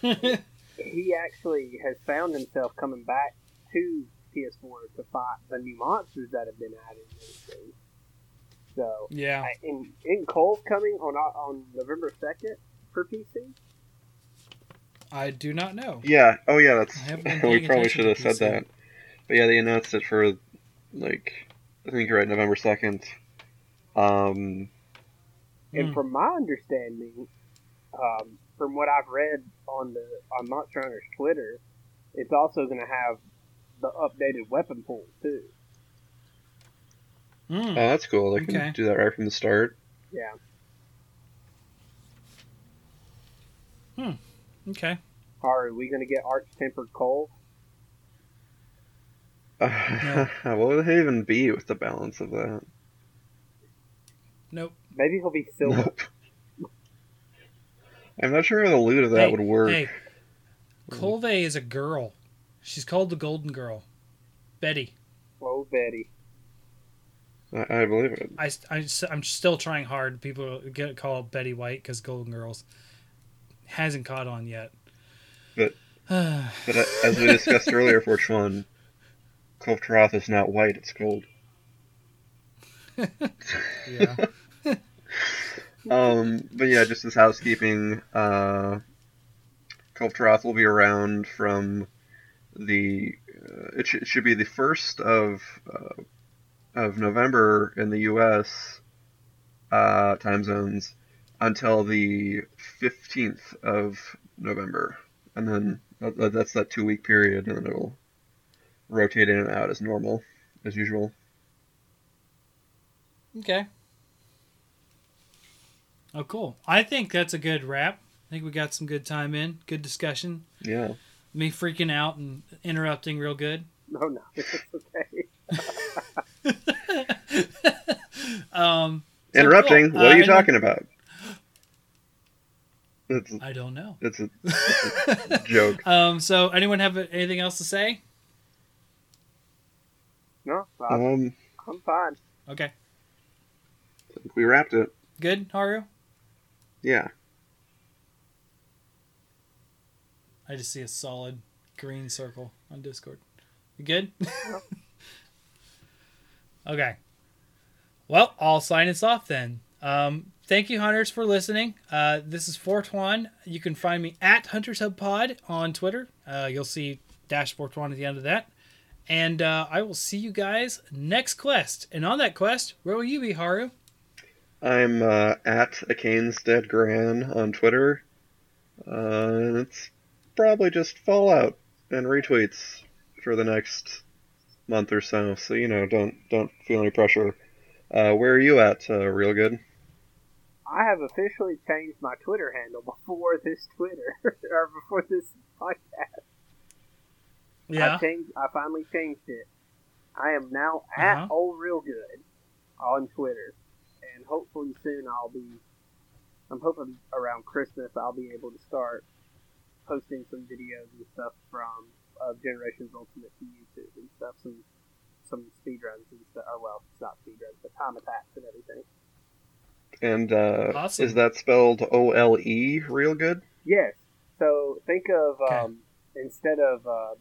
he actually has found himself coming back to PS4 to fight the new monsters that have been added. So, yeah. I, in in Kulve's coming on on November second for PC. I do not know. Yeah. Oh, yeah. That's I haven't been we probably should have said that. But yeah, they announced it for like I think you're right, November second. Um, And Mm. from my understanding, um, from what I've read on the on Monster Hunter's Twitter, it's also going to have the updated weapon pool too. Mm. oh, that's cool. They can Okay. do that right from the start. Yeah. Hmm. Okay. Are we going to get Arch Tempered Kulve? what would it even be with the balance of that? Nope. Maybe he'll be silver. I'm not sure how the loot of that Hey, would work. Hey, Kulve is a girl. She's called the Golden Girl. Betty. Oh, Betty. I, I believe it. I, I, am still trying hard. People get called Betty White because Golden Girls hasn't caught on yet. But- But uh, as we discussed earlier for which one, Taroth is not white, it's gold. yeah. Um, but yeah, just as housekeeping, uh, Kulve Taroth will be around from the. Uh, it, sh- it should be the first of uh, of November in the U.S. Uh, time zones until the fifteenth of November, and then that, that's that two week period, and then it'll rotate in and out as normal, as usual. Okay. Oh, cool. I think that's a good wrap. I think we got some good time in. Good discussion. Yeah. Me freaking out and interrupting real good. No, no, it's okay. um, So Interrupting. cool. What are Uh, you and- talking about? It's I don't know. it's a, it's a joke. um, so anyone have anything else to say? No, I'm, Um, I'm fine. Okay. I think we wrapped it. Good, Haru? Yeah. I just see a solid green circle on Discord. You good? okay. Well, I'll sign us off then. Um, thank you, hunters, for listening. Uh, this is Fortune. You can find me at Hunters Hub Pod on Twitter. Uh, you'll see dash Fortune at the end of that. And uh, I will see you guys next quest. And on that quest, where will you be, Haru? I'm uh, at a Kane's Dead Gran on Twitter. Uh, and it's probably just Fallout and retweets for the next month or so. So you know, don't don't feel any pressure. Uh, where are you at, uh, Real Good? I have officially changed my Twitter handle before this Twitter or before this podcast. Yeah. I changed. I finally changed it. I am now at Uh-huh. Old Real Good on Twitter, and hopefully soon I'll be. I'm hoping around Christmas I'll be able to start posting some videos and stuff from uh, Generations Ultimate to YouTube and stuff, some some speed runs and stuff. Or well, it's not speed runs, but time attacks and everything. And uh, Awesome. is that spelled O L E? Real Good? Yes. So think of Okay. um, instead of uh,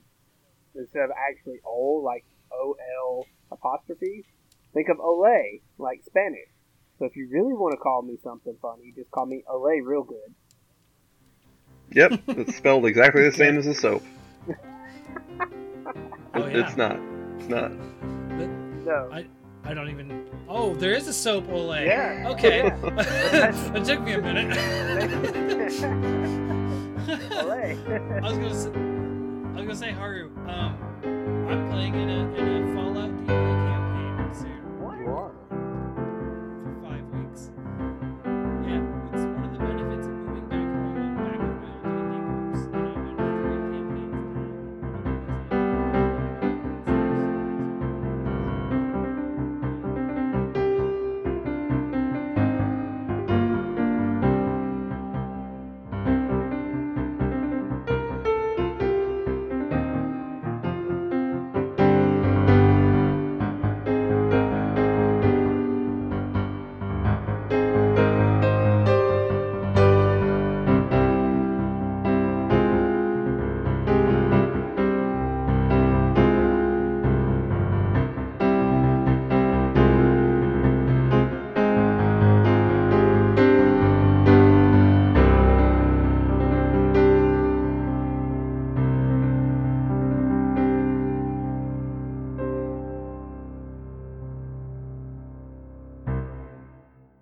instead of actually O like O L apostrophe, think of Olay like Spanish. So if you really want to call me something funny, just call me Olay real good. Yep, it's spelled exactly the same as the soap. Oh, It- yeah. It's not. It's not. No. I- I don't even. Oh, there is a soap Olay. Yeah. Okay. Yeah. it took me a minute. Olay. I was gonna say, I was gonna say Haru. Um, I'm playing in a in a